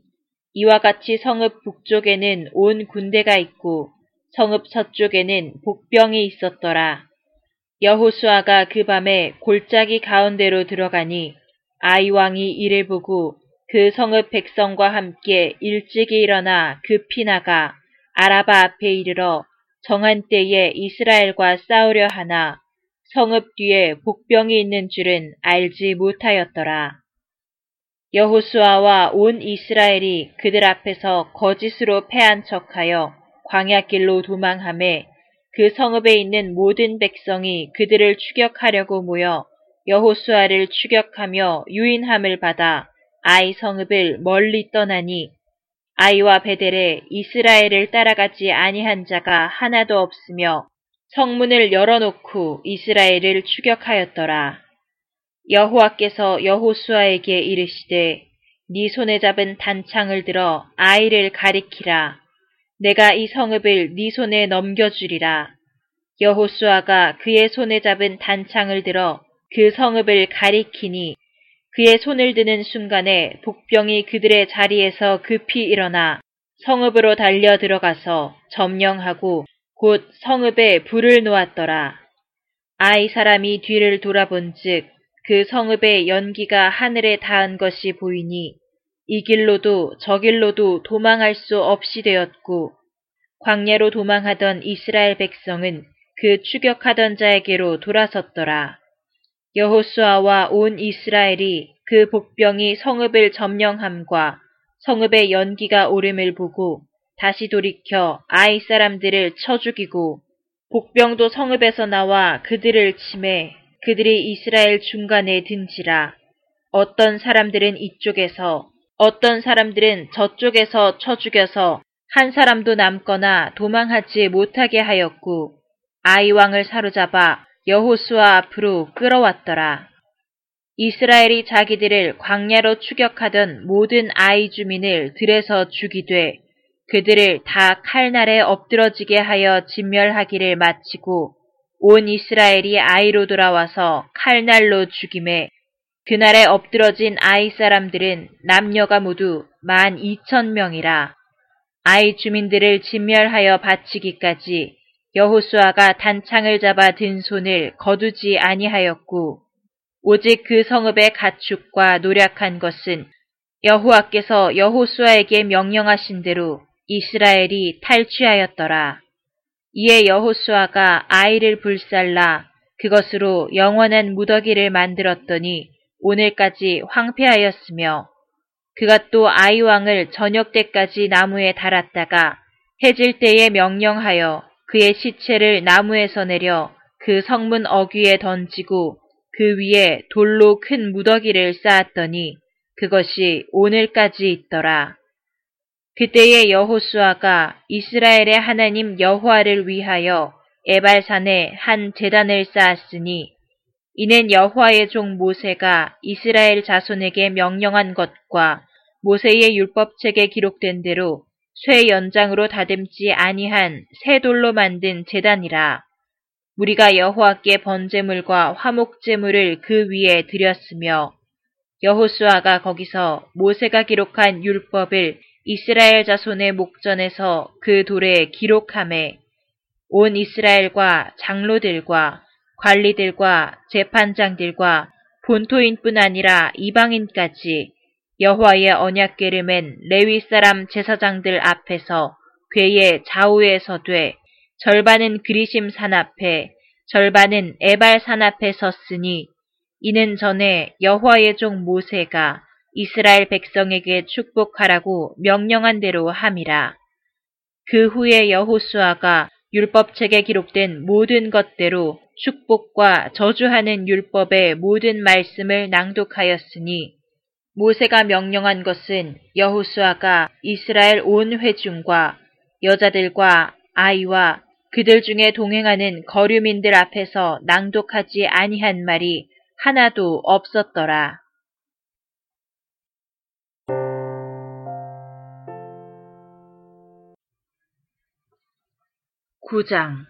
이와 같이 성읍 북쪽에는 온 군대가 있고 성읍 서쪽에는 복병이 있었더라. 여호수아가 그 밤에 골짜기 가운데로 들어가니 아이 왕이 이를 보고 그 성읍 백성과 함께 일찍이 일어나 급히 나가 아라바 앞에 이르러 정한 때에 이스라엘과 싸우려 하나 성읍 뒤에 복병이 있는 줄은 알지 못하였더라. 여호수아와 온 이스라엘이 그들 앞에서 거짓으로 패한 척하여 광야길로 도망함에 그 성읍에 있는 모든 백성이 그들을 추격하려고 모여 여호수아를 추격하며 유인함을 받아 아이 성읍을 멀리 떠나니 아이와 베델에 이스라엘을 따라가지 아니한 자가 하나도 없으며 성문을 열어놓고 이스라엘을 추격하였더라. 여호와께서 여호수아에게 이르시되 네 손에 잡은 단창을 들어 아이를 가리키라. 내가 이 성읍을 네 손에 넘겨주리라. 여호수아가 그의 손에 잡은 단창을 들어 그 성읍을 가리키니 그의 손을 드는 순간에 복병이 그들의 자리에서 급히 일어나 성읍으로 달려 들어가서 점령하고 곧 성읍에 불을 놓았더라. 아이 사람이 뒤를 돌아본 즉 그 성읍의 연기가 하늘에 닿은 것이 보이니 이 길로도 저 길로도 도망할 수 없이 되었고 광야로 도망하던 이스라엘 백성은 그 추격하던 자에게로 돌아섰더라. 여호수아와 온 이스라엘이 그 복병이 성읍을 점령함과 성읍의 연기가 오름을 보고 다시 돌이켜 아이 사람들을 쳐 죽이고 복병도 성읍에서 나와 그들을 침해 그들이 이스라엘 중간에 든지라. 어떤 사람들은 이쪽에서 어떤 사람들은 저쪽에서 쳐 죽여서 한 사람도 남거나 도망하지 못하게 하였고 아이 왕을 사로잡아 여호수아 앞으로 끌어왔더라. 이스라엘이 자기들을 광야로 추격하던 모든 아이 주민을 들에서 죽이되 그들을 다 칼날에 엎드러지게 하여 진멸하기를 마치고 온 이스라엘이 아이로 돌아와서 칼날로 죽임에 그날에 엎드러진 아이 사람들은 남녀가 모두 만 이천 명이라 아이 주민들을 진멸하여 바치기까지 여호수아가 단창을 잡아 든 손을 거두지 아니하였고 오직 그 성읍의 가축과 노력한 것은 여호와께서 여호수아에게 명령하신 대로 이스라엘이 탈취하였더라. 이에 여호수아가 아이를 불살라 그것으로 영원한 무더기를 만들었더니 오늘까지 황폐하였으며 그가 또 아이왕을 저녁 때까지 나무에 달았다가 해질 때에 명령하여 그의 시체를 나무에서 내려 그 성문 어귀에 던지고 그 위에 돌로 큰 무더기를 쌓았더니 그것이 오늘까지 있더라. 그때의 여호수아가 이스라엘의 하나님 여호와를 위하여 에발산에 한 재단을 쌓았으니 이는 여호와의 종 모세가 이스라엘 자손에게 명령한 것과 모세의 율법책에 기록된 대로 쇠 연장으로 다듬지 아니한 새 돌로 만든 재단이라. 우리가 여호와께 번제물과 화목제물을 그 위에 드렸으며 여호수아가 거기서 모세가 기록한 율법을 이스라엘 자손의 목전에서 그 돌에 기록함에 온 이스라엘과 장로들과 관리들과 재판장들과 본토인뿐 아니라 이방인까지 여호와의 언약궤를 맨 레위 사람 제사장들 앞에서 궤의 좌우에 서되 절반은 그리심 산 앞에 절반은 에발 산 앞에 섰으니 이는 전에 여호와의 종 모세가 이스라엘 백성에게 축복하라고 명령한 대로 함이라. 그 후에 여호수아가 율법책에 기록된 모든 것대로 축복과 저주하는 율법의 모든 말씀을 낭독하였으니 모세가 명령한 것은 여호수아가 이스라엘 온 회중과 여자들과 아이와 그들 중에 동행하는 거류민들 앞에서 낭독하지 아니한 말이 하나도 없었더라. 9장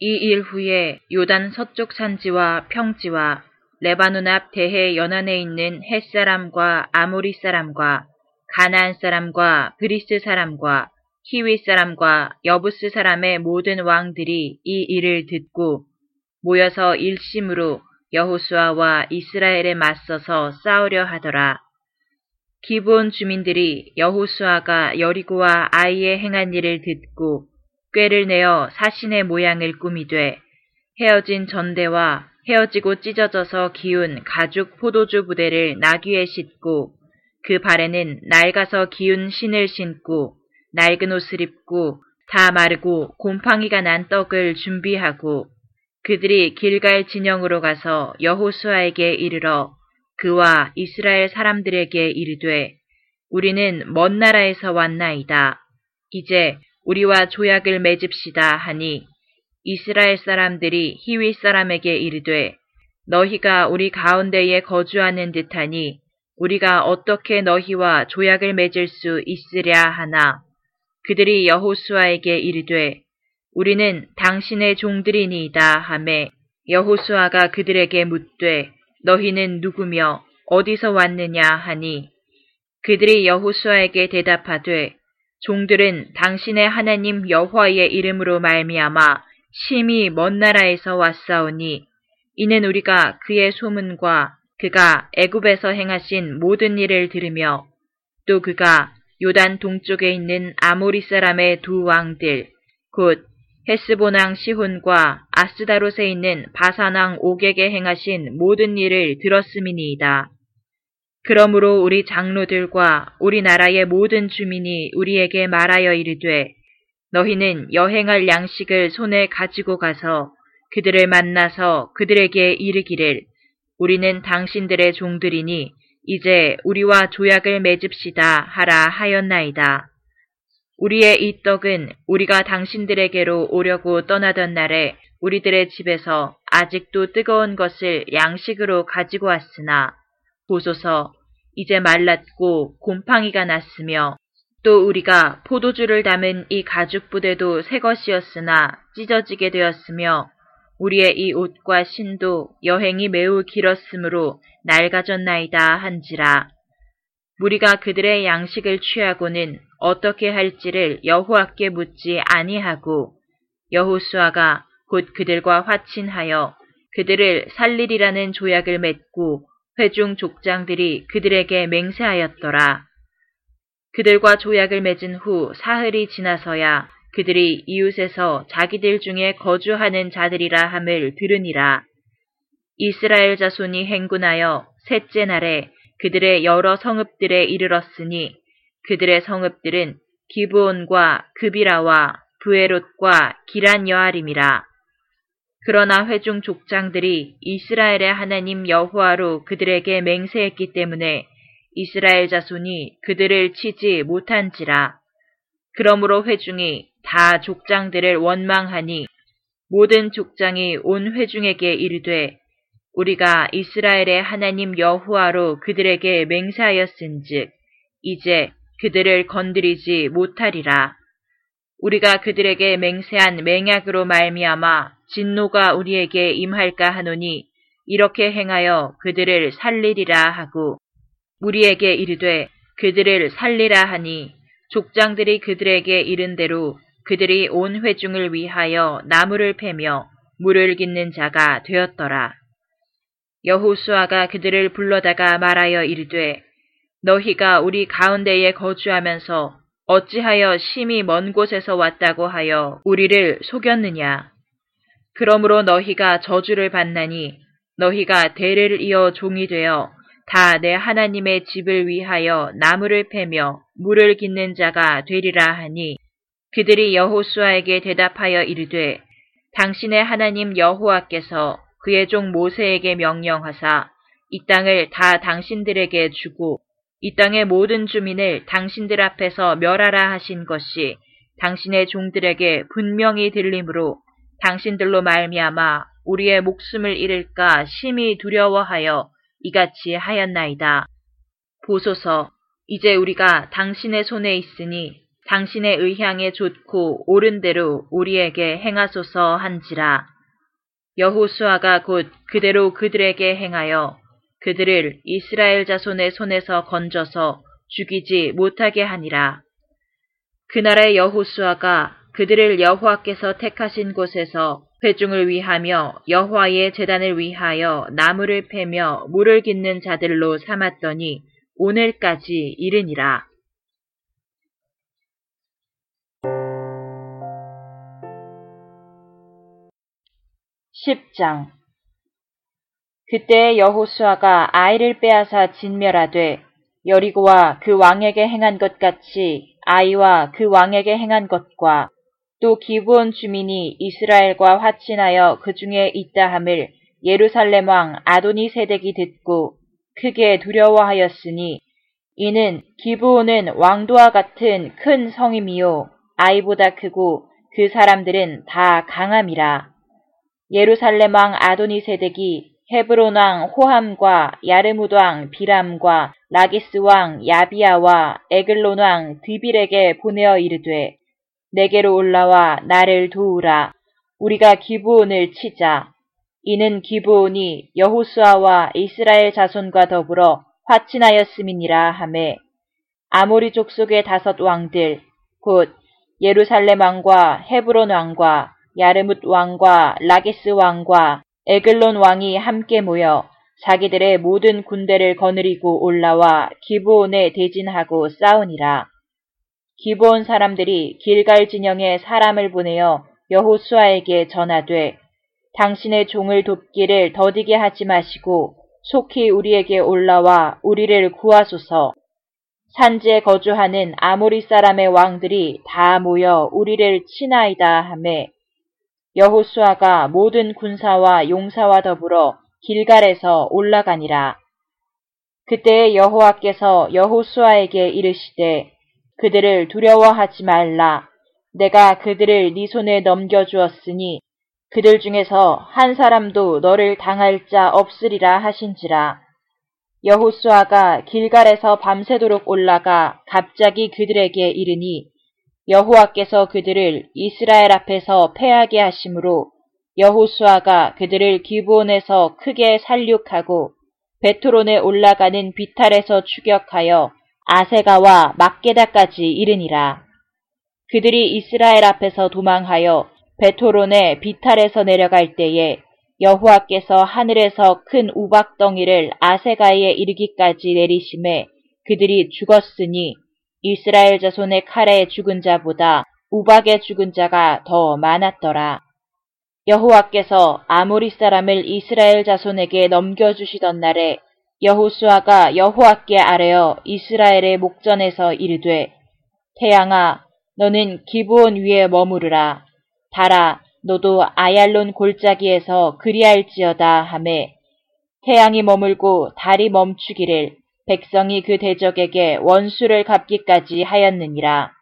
이 일 후에 요단 서쪽 산지와 평지와 레바논 앞 대해 연안에 있는 헷 사람과 아모리 사람과 가나안 사람과 브리스 사람과 히위 사람과 여부스 사람의 모든 왕들이 이 일을 듣고 모여서 일심으로 여호수아와 이스라엘에 맞서서 싸우려 하더라. 기브온 주민들이 여호수아가 여리고와 아이에 행한 일을 듣고 꾀를 내어 사신의 모양을 꾸미되 헤어진 전대와 헤어지고 찢어져서 기운 가죽 포도주 부대를 나귀에 싣고 그 발에는 낡아서 기운 신을 신고 낡은 옷을 입고 다 마르고 곰팡이가 난 떡을 준비하고 그들이 길갈 진영으로 가서 여호수아에게 이르러 그와 이스라엘 사람들에게 이르되 우리는 먼 나라에서 왔나이다. 이제 우리와 조약을 맺읍시다 하니 이스라엘 사람들이 히위 사람에게 이르되 너희가 우리 가운데에 거주하는 듯하니 우리가 어떻게 너희와 조약을 맺을 수 있으랴 하나? 그들이 여호수아에게 이르되 우리는 당신의 종들이니이다 하매 여호수아가 그들에게 묻되 너희는 누구며 어디서 왔느냐 하니? 그들이 여호수아에게 대답하되 종들은 당신의 하나님 여호와의 이름으로 말미암아 심히 먼 나라에서 왔사오니 이는 우리가 그의 소문과 그가 애굽에서 행하신 모든 일을 들으며 또 그가 요단 동쪽에 있는 아모리 사람의 두 왕들 곧 헤스보낭 시혼과 아스다롯에 있는 바사낭 옥에게 행하신 모든 일을 들었음이니이다. 그러므로 우리 장로들과 우리 나라의 모든 주민이 우리에게 말하여 이르되 너희는 여행할 양식을 손에 가지고 가서 그들을 만나서 그들에게 이르기를 우리는 당신들의 종들이니 이제 우리와 조약을 맺읍시다 하라 하였나이다. 우리의 이 떡은 우리가 당신들에게로 오려고 떠나던 날에 우리들의 집에서 아직도 뜨거운 것을 양식으로 가지고 왔으나 보소서 이제 말랐고 곰팡이가 났으며 또 우리가 포도주를 담은 이 가죽 부대도 새 것이었으나 찢어지게 되었으며 우리의 이 옷과 신도 여행이 매우 길었으므로 낡아졌나이다 한지라. 우리가 그들의 양식을 취하고는 어떻게 할지를 여호와께 묻지 아니하고 여호수아가 곧 그들과 화친하여 그들을 살리리라는 조약을 맺고 회중 족장들이 그들에게 맹세하였더라. 그들과 조약을 맺은 후 사흘이 지나서야 그들이 이웃에서 자기들 중에 거주하는 자들이라 함을 들으니라. 이스라엘 자손이 행군하여 셋째 날에 그들의 여러 성읍들에 이르렀으니 그들의 성읍들은 기브온과 그비라와 부에롯과 기란 여아림이라. 그러나 회중 족장들이 이스라엘의 하나님 여호와로 그들에게 맹세했기 때문에 이스라엘 자손이 그들을 치지 못한지라. 그러므로 회중이 다 족장들을 원망하니 모든 족장이 온 회중에게 이르되 우리가 이스라엘의 하나님 여호와로 그들에게 맹세하였은즉 이제 그들을 건드리지 못하리라. 우리가 그들에게 맹세한 맹약으로 말미암아 진노가 우리에게 임할까 하노니 이렇게 행하여 그들을 살리리라 하고 우리에게 이르되 그들을 살리라 하니 족장들이 그들에게 이른 대로 그들이 온 회중을 위하여 나무를 패며 물을 깃는 자가 되었더라. 여호수아가 그들을 불러다가 말하여 이르되 너희가 우리 가운데에 거주하면서 어찌하여 심히 먼 곳에서 왔다고 하여 우리를 속였느냐. 그러므로 너희가 저주를 받나니 너희가 대를 이어 종이 되어 다 내 하나님의 집을 위하여 나무를 패며 물을 깃는 자가 되리라 하니 그들이 여호수아에게 대답하여 이르되 당신의 하나님 여호와께서 그의 종 모세에게 명령하사 이 땅을 다 당신들에게 주고 이 땅의 모든 주민을 당신들 앞에서 멸하라 하신 것이 당신의 종들에게 분명히 들림으로 당신들로 말미암아 우리의 목숨을 잃을까 심히 두려워하여 이같이 하였나이다. 보소서 이제 우리가 당신의 손에 있으니 당신의 의향에 좋고 옳은 대로 우리에게 행하소서 한지라. 여호수아가 곧 그대로 그들에게 행하여 그들을 이스라엘 자손의 손에서 건져서 죽이지 못하게 하니라. 그날의 여호수아가 그들을 여호와께서 택하신 곳에서 회중을 위하며 여호와의 재단을 위하여 나무를 패며 물을 깃는 자들로 삼았더니 오늘까지 이르니라. 10장 그때 여호수아가 아이를 빼앗아 진멸하되 여리고와 그 왕에게 행한 것 같이 아이와 그 왕에게 행한 것과 또 기브온 주민이 이스라엘과 화친하여 그 중에 있다 함을 예루살렘 왕 아도니 세덱이 듣고 크게 두려워하였으니 이는 기브온은 왕도와 같은 큰 성임이요 아이보다 크고 그 사람들은 다 강함이라. 예루살렘 왕 아도니 세덱이 헤브론 왕 호함과 야르무드 왕 비람과 라기스 왕 야비아와 에글론 왕 드빌에게 보내어 이르되 내게로 올라와 나를 도우라. 우리가 기브온을 치자. 이는 기브온이 여호수아와 이스라엘 자손과 더불어 화친하였음이니라 하매. 아모리 족속의 다섯 왕들 곧 예루살렘 왕과 헤브론 왕과 야르뭇 왕과 라게스 왕과 에글론 왕이 함께 모여 자기들의 모든 군대를 거느리고 올라와 기브온에 대진하고 싸우니라. 기브온 사람들이 길갈 진영에 사람을 보내어 여호수아에게 전하되 당신의 종을 돕기를 더디게 하지 마시고 속히 우리에게 올라와 우리를 구하소서. 산지에 거주하는 아모리 사람의 왕들이 다 모여 우리를 치나이다 하매 여호수아가 모든 군사와 용사와 더불어 길갈에서 올라가니라. 그때 여호와께서 여호수아에게 이르시되 그들을 두려워하지 말라. 내가 그들을 네 손에 넘겨주었으니 그들 중에서 한 사람도 너를 당할 자 없으리라 하신지라. 여호수아가 길갈에서 밤새도록 올라가 갑자기 그들에게 이르니 여호와께서 그들을 이스라엘 앞에서 패하게 하심으로 여호수아가 그들을 기브온에서 크게 살육하고 베토론에 올라가는 비탈에서 추격하여 아세가와 막게다까지 이르니라. 그들이 이스라엘 앞에서 도망하여 베토론의 비탈에서 내려갈 때에 여호와께서 하늘에서 큰 우박덩이를 아세가에 이르기까지 내리심에 그들이 죽었으니 이스라엘 자손의 칼에 죽은 자보다 우박에 죽은 자가 더 많았더라. 여호와께서 아모리 사람을 이스라엘 자손에게 넘겨주시던 날에 여호수아가 여호와께 아뢰어 이스라엘의 목전에서 이르되 태양아 너는 기브온 위에 머무르라 달아 너도 아얄론 골짜기에서 그리할지어다 하매 태양이 머물고 달이 멈추기를 백성이 그 대적에게 원수를 갚기까지 하였느니라.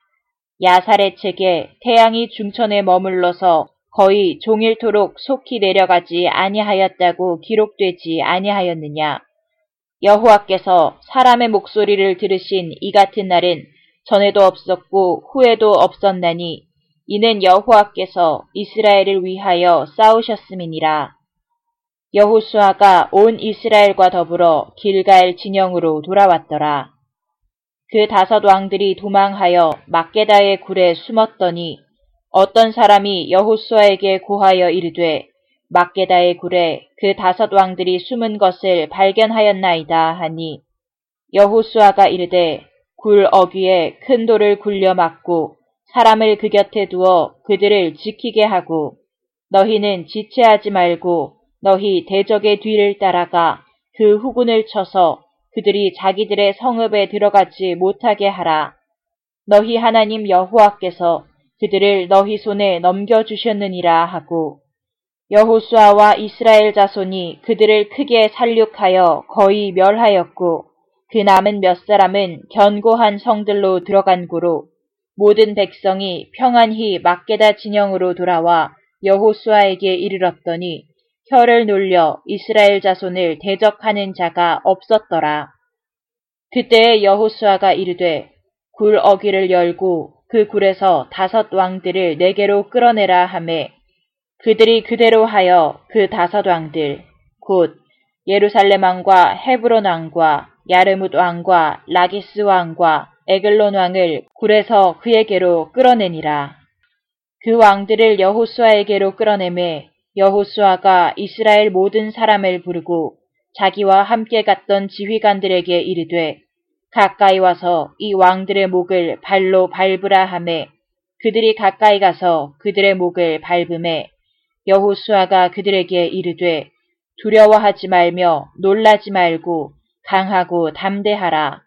야살의 책에 태양이 중천에 머물러서 거의 종일토록 속히 내려가지 아니하였다고 기록되지 아니하였느냐. 여호와께서 사람의 목소리를 들으신 이 같은 날은 전에도 없었고 후에도 없었나니 이는 여호와께서 이스라엘을 위하여 싸우셨음이니라. 여호수아가 온 이스라엘과 더불어 길갈 진영으로 돌아왔더라. 그 다섯 왕들이 도망하여 막게다의 굴에 숨었더니 어떤 사람이 여호수아에게 고하여 이르되 막게다의 굴에 그 다섯 왕들이 숨은 것을 발견하였나이다 하니 여호수아가 이르되 굴 어귀에 큰 돌을 굴려 막고 사람을 그 곁에 두어 그들을 지키게 하고 너희는 지체하지 말고 너희 대적의 뒤를 따라가 그 후군을 쳐서 그들이 자기들의 성읍에 들어가지 못하게 하라. 너희 하나님 여호와께서 그들을 너희 손에 넘겨주셨느니라 하고 여호수아와 이스라엘 자손이 그들을 크게 살육하여 거의 멸하였고 그 남은 몇 사람은 견고한 성들로 들어간 고로 모든 백성이 평안히 막게다 진영으로 돌아와 여호수아에게 이르렀더니 혀를 놀려 이스라엘 자손을 대적하는 자가 없었더라. 그때 여호수아가 이르되 굴 어귀를 열고 그 굴에서 다섯 왕들을 내게로 끌어내라 하매 그들이 그대로 하여 그 다섯 왕들 곧 예루살렘 왕과 헤브론 왕과 야르뭇 왕과 라기스 왕과 에글론 왕을 굴에서 그에게로 끌어내니라. 그 왕들을 여호수아에게로 끌어내매 여호수아가 이스라엘 모든 사람을 부르고 자기와 함께 갔던 지휘관들에게 이르되 가까이 와서 이 왕들의 목을 발로 밟으라 하매 그들이 가까이 가서 그들의 목을 밟음에 여호수아가 그들에게 이르되 두려워하지 말며 놀라지 말고 강하고 담대하라.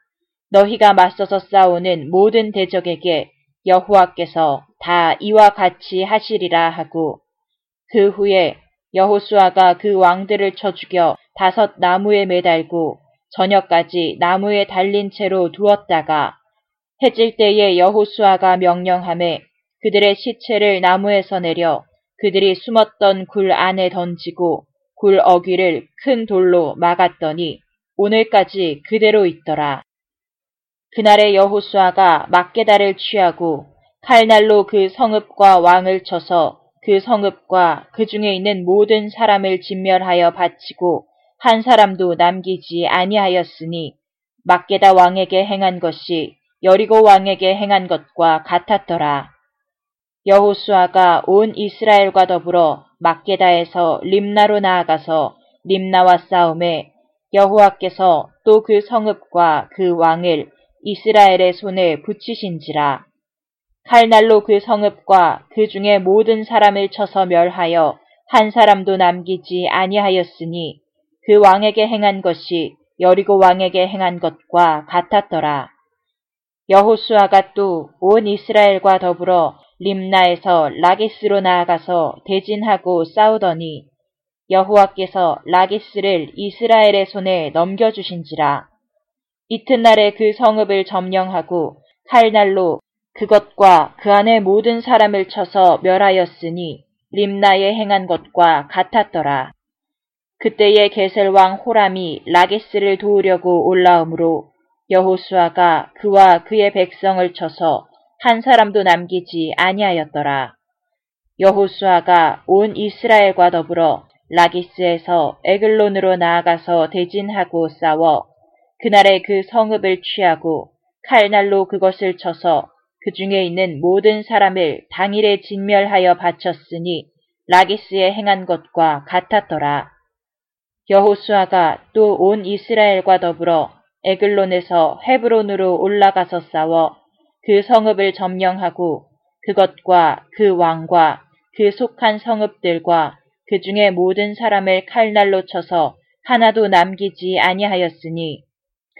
너희가 맞서서 싸우는 모든 대적에게 여호와께서 다 이와 같이 하시리라 하고 그 후에 여호수아가 그 왕들을 쳐 죽여 다섯 나무에 매달고 저녁까지 나무에 달린 채로 두었다가 해질 때에 여호수아가 명령함에 그들의 시체를 나무에서 내려 그들이 숨었던 굴 안에 던지고 굴 어귀를 큰 돌로 막았더니 오늘까지 그대로 있더라. 그날의 여호수아가 막게다를 취하고 칼날로 그 성읍과 왕을 쳐서 그 성읍과 그 중에 있는 모든 사람을 진멸하여 바치고 한 사람도 남기지 아니하였으니 막게다 왕에게 행한 것이 여리고 왕에게 행한 것과 같았더라. 여호수아가 온 이스라엘과 더불어 막게다에서 림나로 나아가서 림나와 싸움에 여호와께서 또 그 성읍과 그 왕을 이스라엘의 손에 붙이신지라. 칼날로 그 성읍과 그 중에 모든 사람을 쳐서 멸하여 한 사람도 남기지 아니하였으니 그 왕에게 행한 것이 여리고 왕에게 행한 것과 같았더라. 여호수아가 또 온 이스라엘과 더불어 림나에서 라기스로 나아가서 대진하고 싸우더니 여호와께서 라기스를 이스라엘의 손에 넘겨주신지라. 이튿날에 그 성읍을 점령하고 칼날로 그것과 그 안에 모든 사람을 쳐서 멸하였으니 림나에 행한 것과 같았더라. 그때의 게셀왕 호람이 라게스를 도우려고 올라오므로 여호수아가 그와 그의 백성을 쳐서 한 사람도 남기지 아니하였더라. 여호수아가 온 이스라엘과 더불어 라기스에서 에글론으로 나아가서 대진하고 싸워 그날에 그 성읍을 취하고 칼날로 그것을 쳐서 그 중에 있는 모든 사람을 당일에 진멸하여 바쳤으니 라기스에 행한 것과 같았더라. 여호수아가 또 온 이스라엘과 더불어 에글론에서 헤브론으로 올라가서 싸워 그 성읍을 점령하고 그것과 그 왕과 그 속한 성읍들과 그 중에 모든 사람을 칼날로 쳐서 하나도 남기지 아니하였으니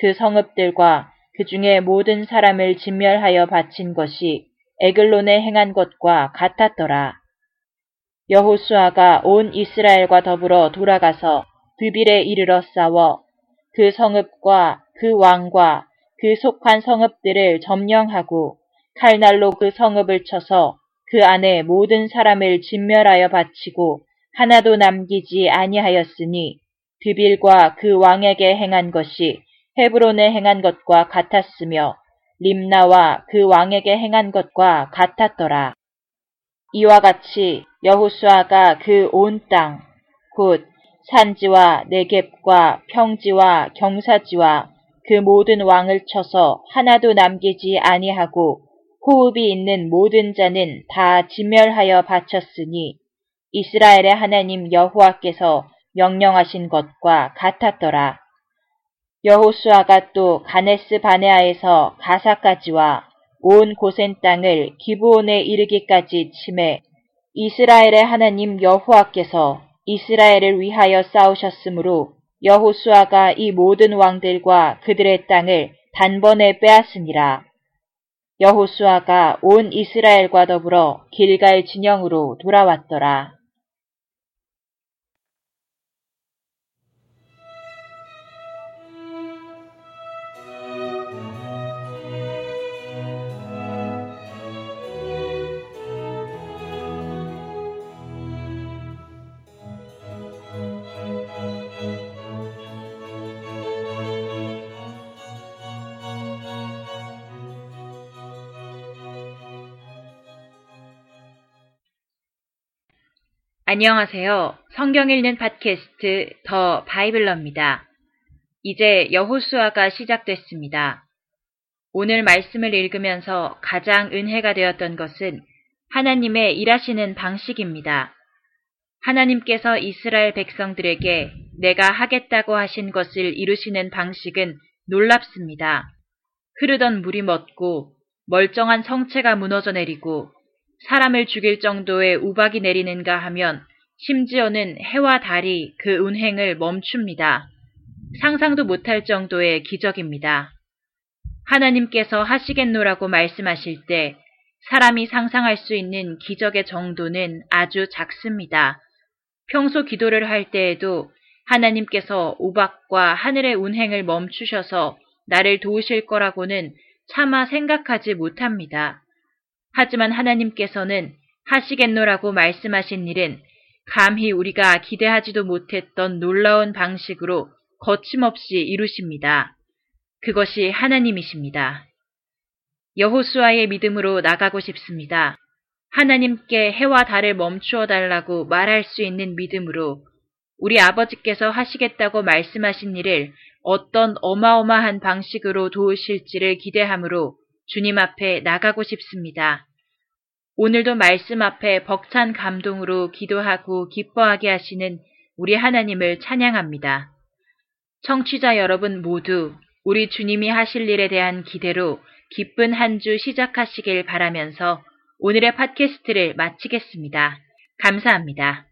그 성읍들과 그 중에 모든 사람을 진멸하여 바친 것이 에글론에 행한 것과 같았더라. 여호수아가 온 이스라엘과 더불어 돌아가서 드빌에 이르러 싸워 그 성읍과 그 왕과 그 속한 성읍들을 점령하고 칼날로 그 성읍을 쳐서 그 안에 모든 사람을 진멸하여 바치고 하나도 남기지 아니하였으니 드빌과 그 왕에게 행한 것이 헤브론에 행한 것과 같았으며 림나와 그 왕에게 행한 것과 같았더라. 이와 같이 여호수아가 그 온 땅, 곧 산지와 내겝과 평지와 경사지와 그 모든 왕을 쳐서 하나도 남기지 아니하고 호흡이 있는 모든 자는 다 진멸하여 바쳤으니 이스라엘의 하나님 여호와께서 명령하신 것과 같았더라. 여호수아가 또 가네스 바네아에서 가사까지와 온 고센 땅을 기브온에 이르기까지 침해 이스라엘의 하나님 여호와께서 이스라엘을 위하여 싸우셨으므로 여호수아가 이 모든 왕들과 그들의 땅을 단번에 빼앗으니라. 여호수아가 온 이스라엘과 더불어 길갈 진영으로 돌아왔더라. 안녕하세요. 성경 읽는 팟캐스트 더 바이블러입니다. 이제 여호수아가 시작됐습니다. 오늘 말씀을 읽으면서 가장 은혜가 되었던 것은 하나님의 일하시는 방식입니다. 하나님께서 이스라엘 백성들에게 내가 하겠다고 하신 것을 이루시는 방식은 놀랍습니다. 흐르던 물이 멎고 멀쩡한 성체가 무너져 내리고 사람을 죽일 정도의 우박이 내리는가 하면 심지어는 해와 달이 그 운행을 멈춥니다. 상상도 못할 정도의 기적입니다. 하나님께서 하시겠노라고 말씀하실 때 사람이 상상할 수 있는 기적의 정도는 아주 작습니다. 평소 기도를 할 때에도 하나님께서 우박과 하늘의 운행을 멈추셔서 나를 도우실 거라고는 차마 생각하지 못합니다. 하지만 하나님께서는 하시겠노라고 말씀하신 일은 감히 우리가 기대하지도 못했던 놀라운 방식으로 거침없이 이루십니다. 그것이 하나님이십니다. 여호수아의 믿음으로 나가고 싶습니다. 하나님께 해와 달을 멈추어 달라고 말할 수 있는 믿음으로 우리 아버지께서 하시겠다고 말씀하신 일을 어떤 어마어마한 방식으로 도우실지를 기대함으로 주님 앞에 나가고 싶습니다. 오늘도 말씀 앞에 벅찬 감동으로 기도하고 기뻐하게 하시는 우리 하나님을 찬양합니다. 청취자 여러분 모두 우리 주님이 하실 일에 대한 기대로 기쁜 한 주 시작하시길 바라면서 오늘의 팟캐스트를 마치겠습니다. 감사합니다.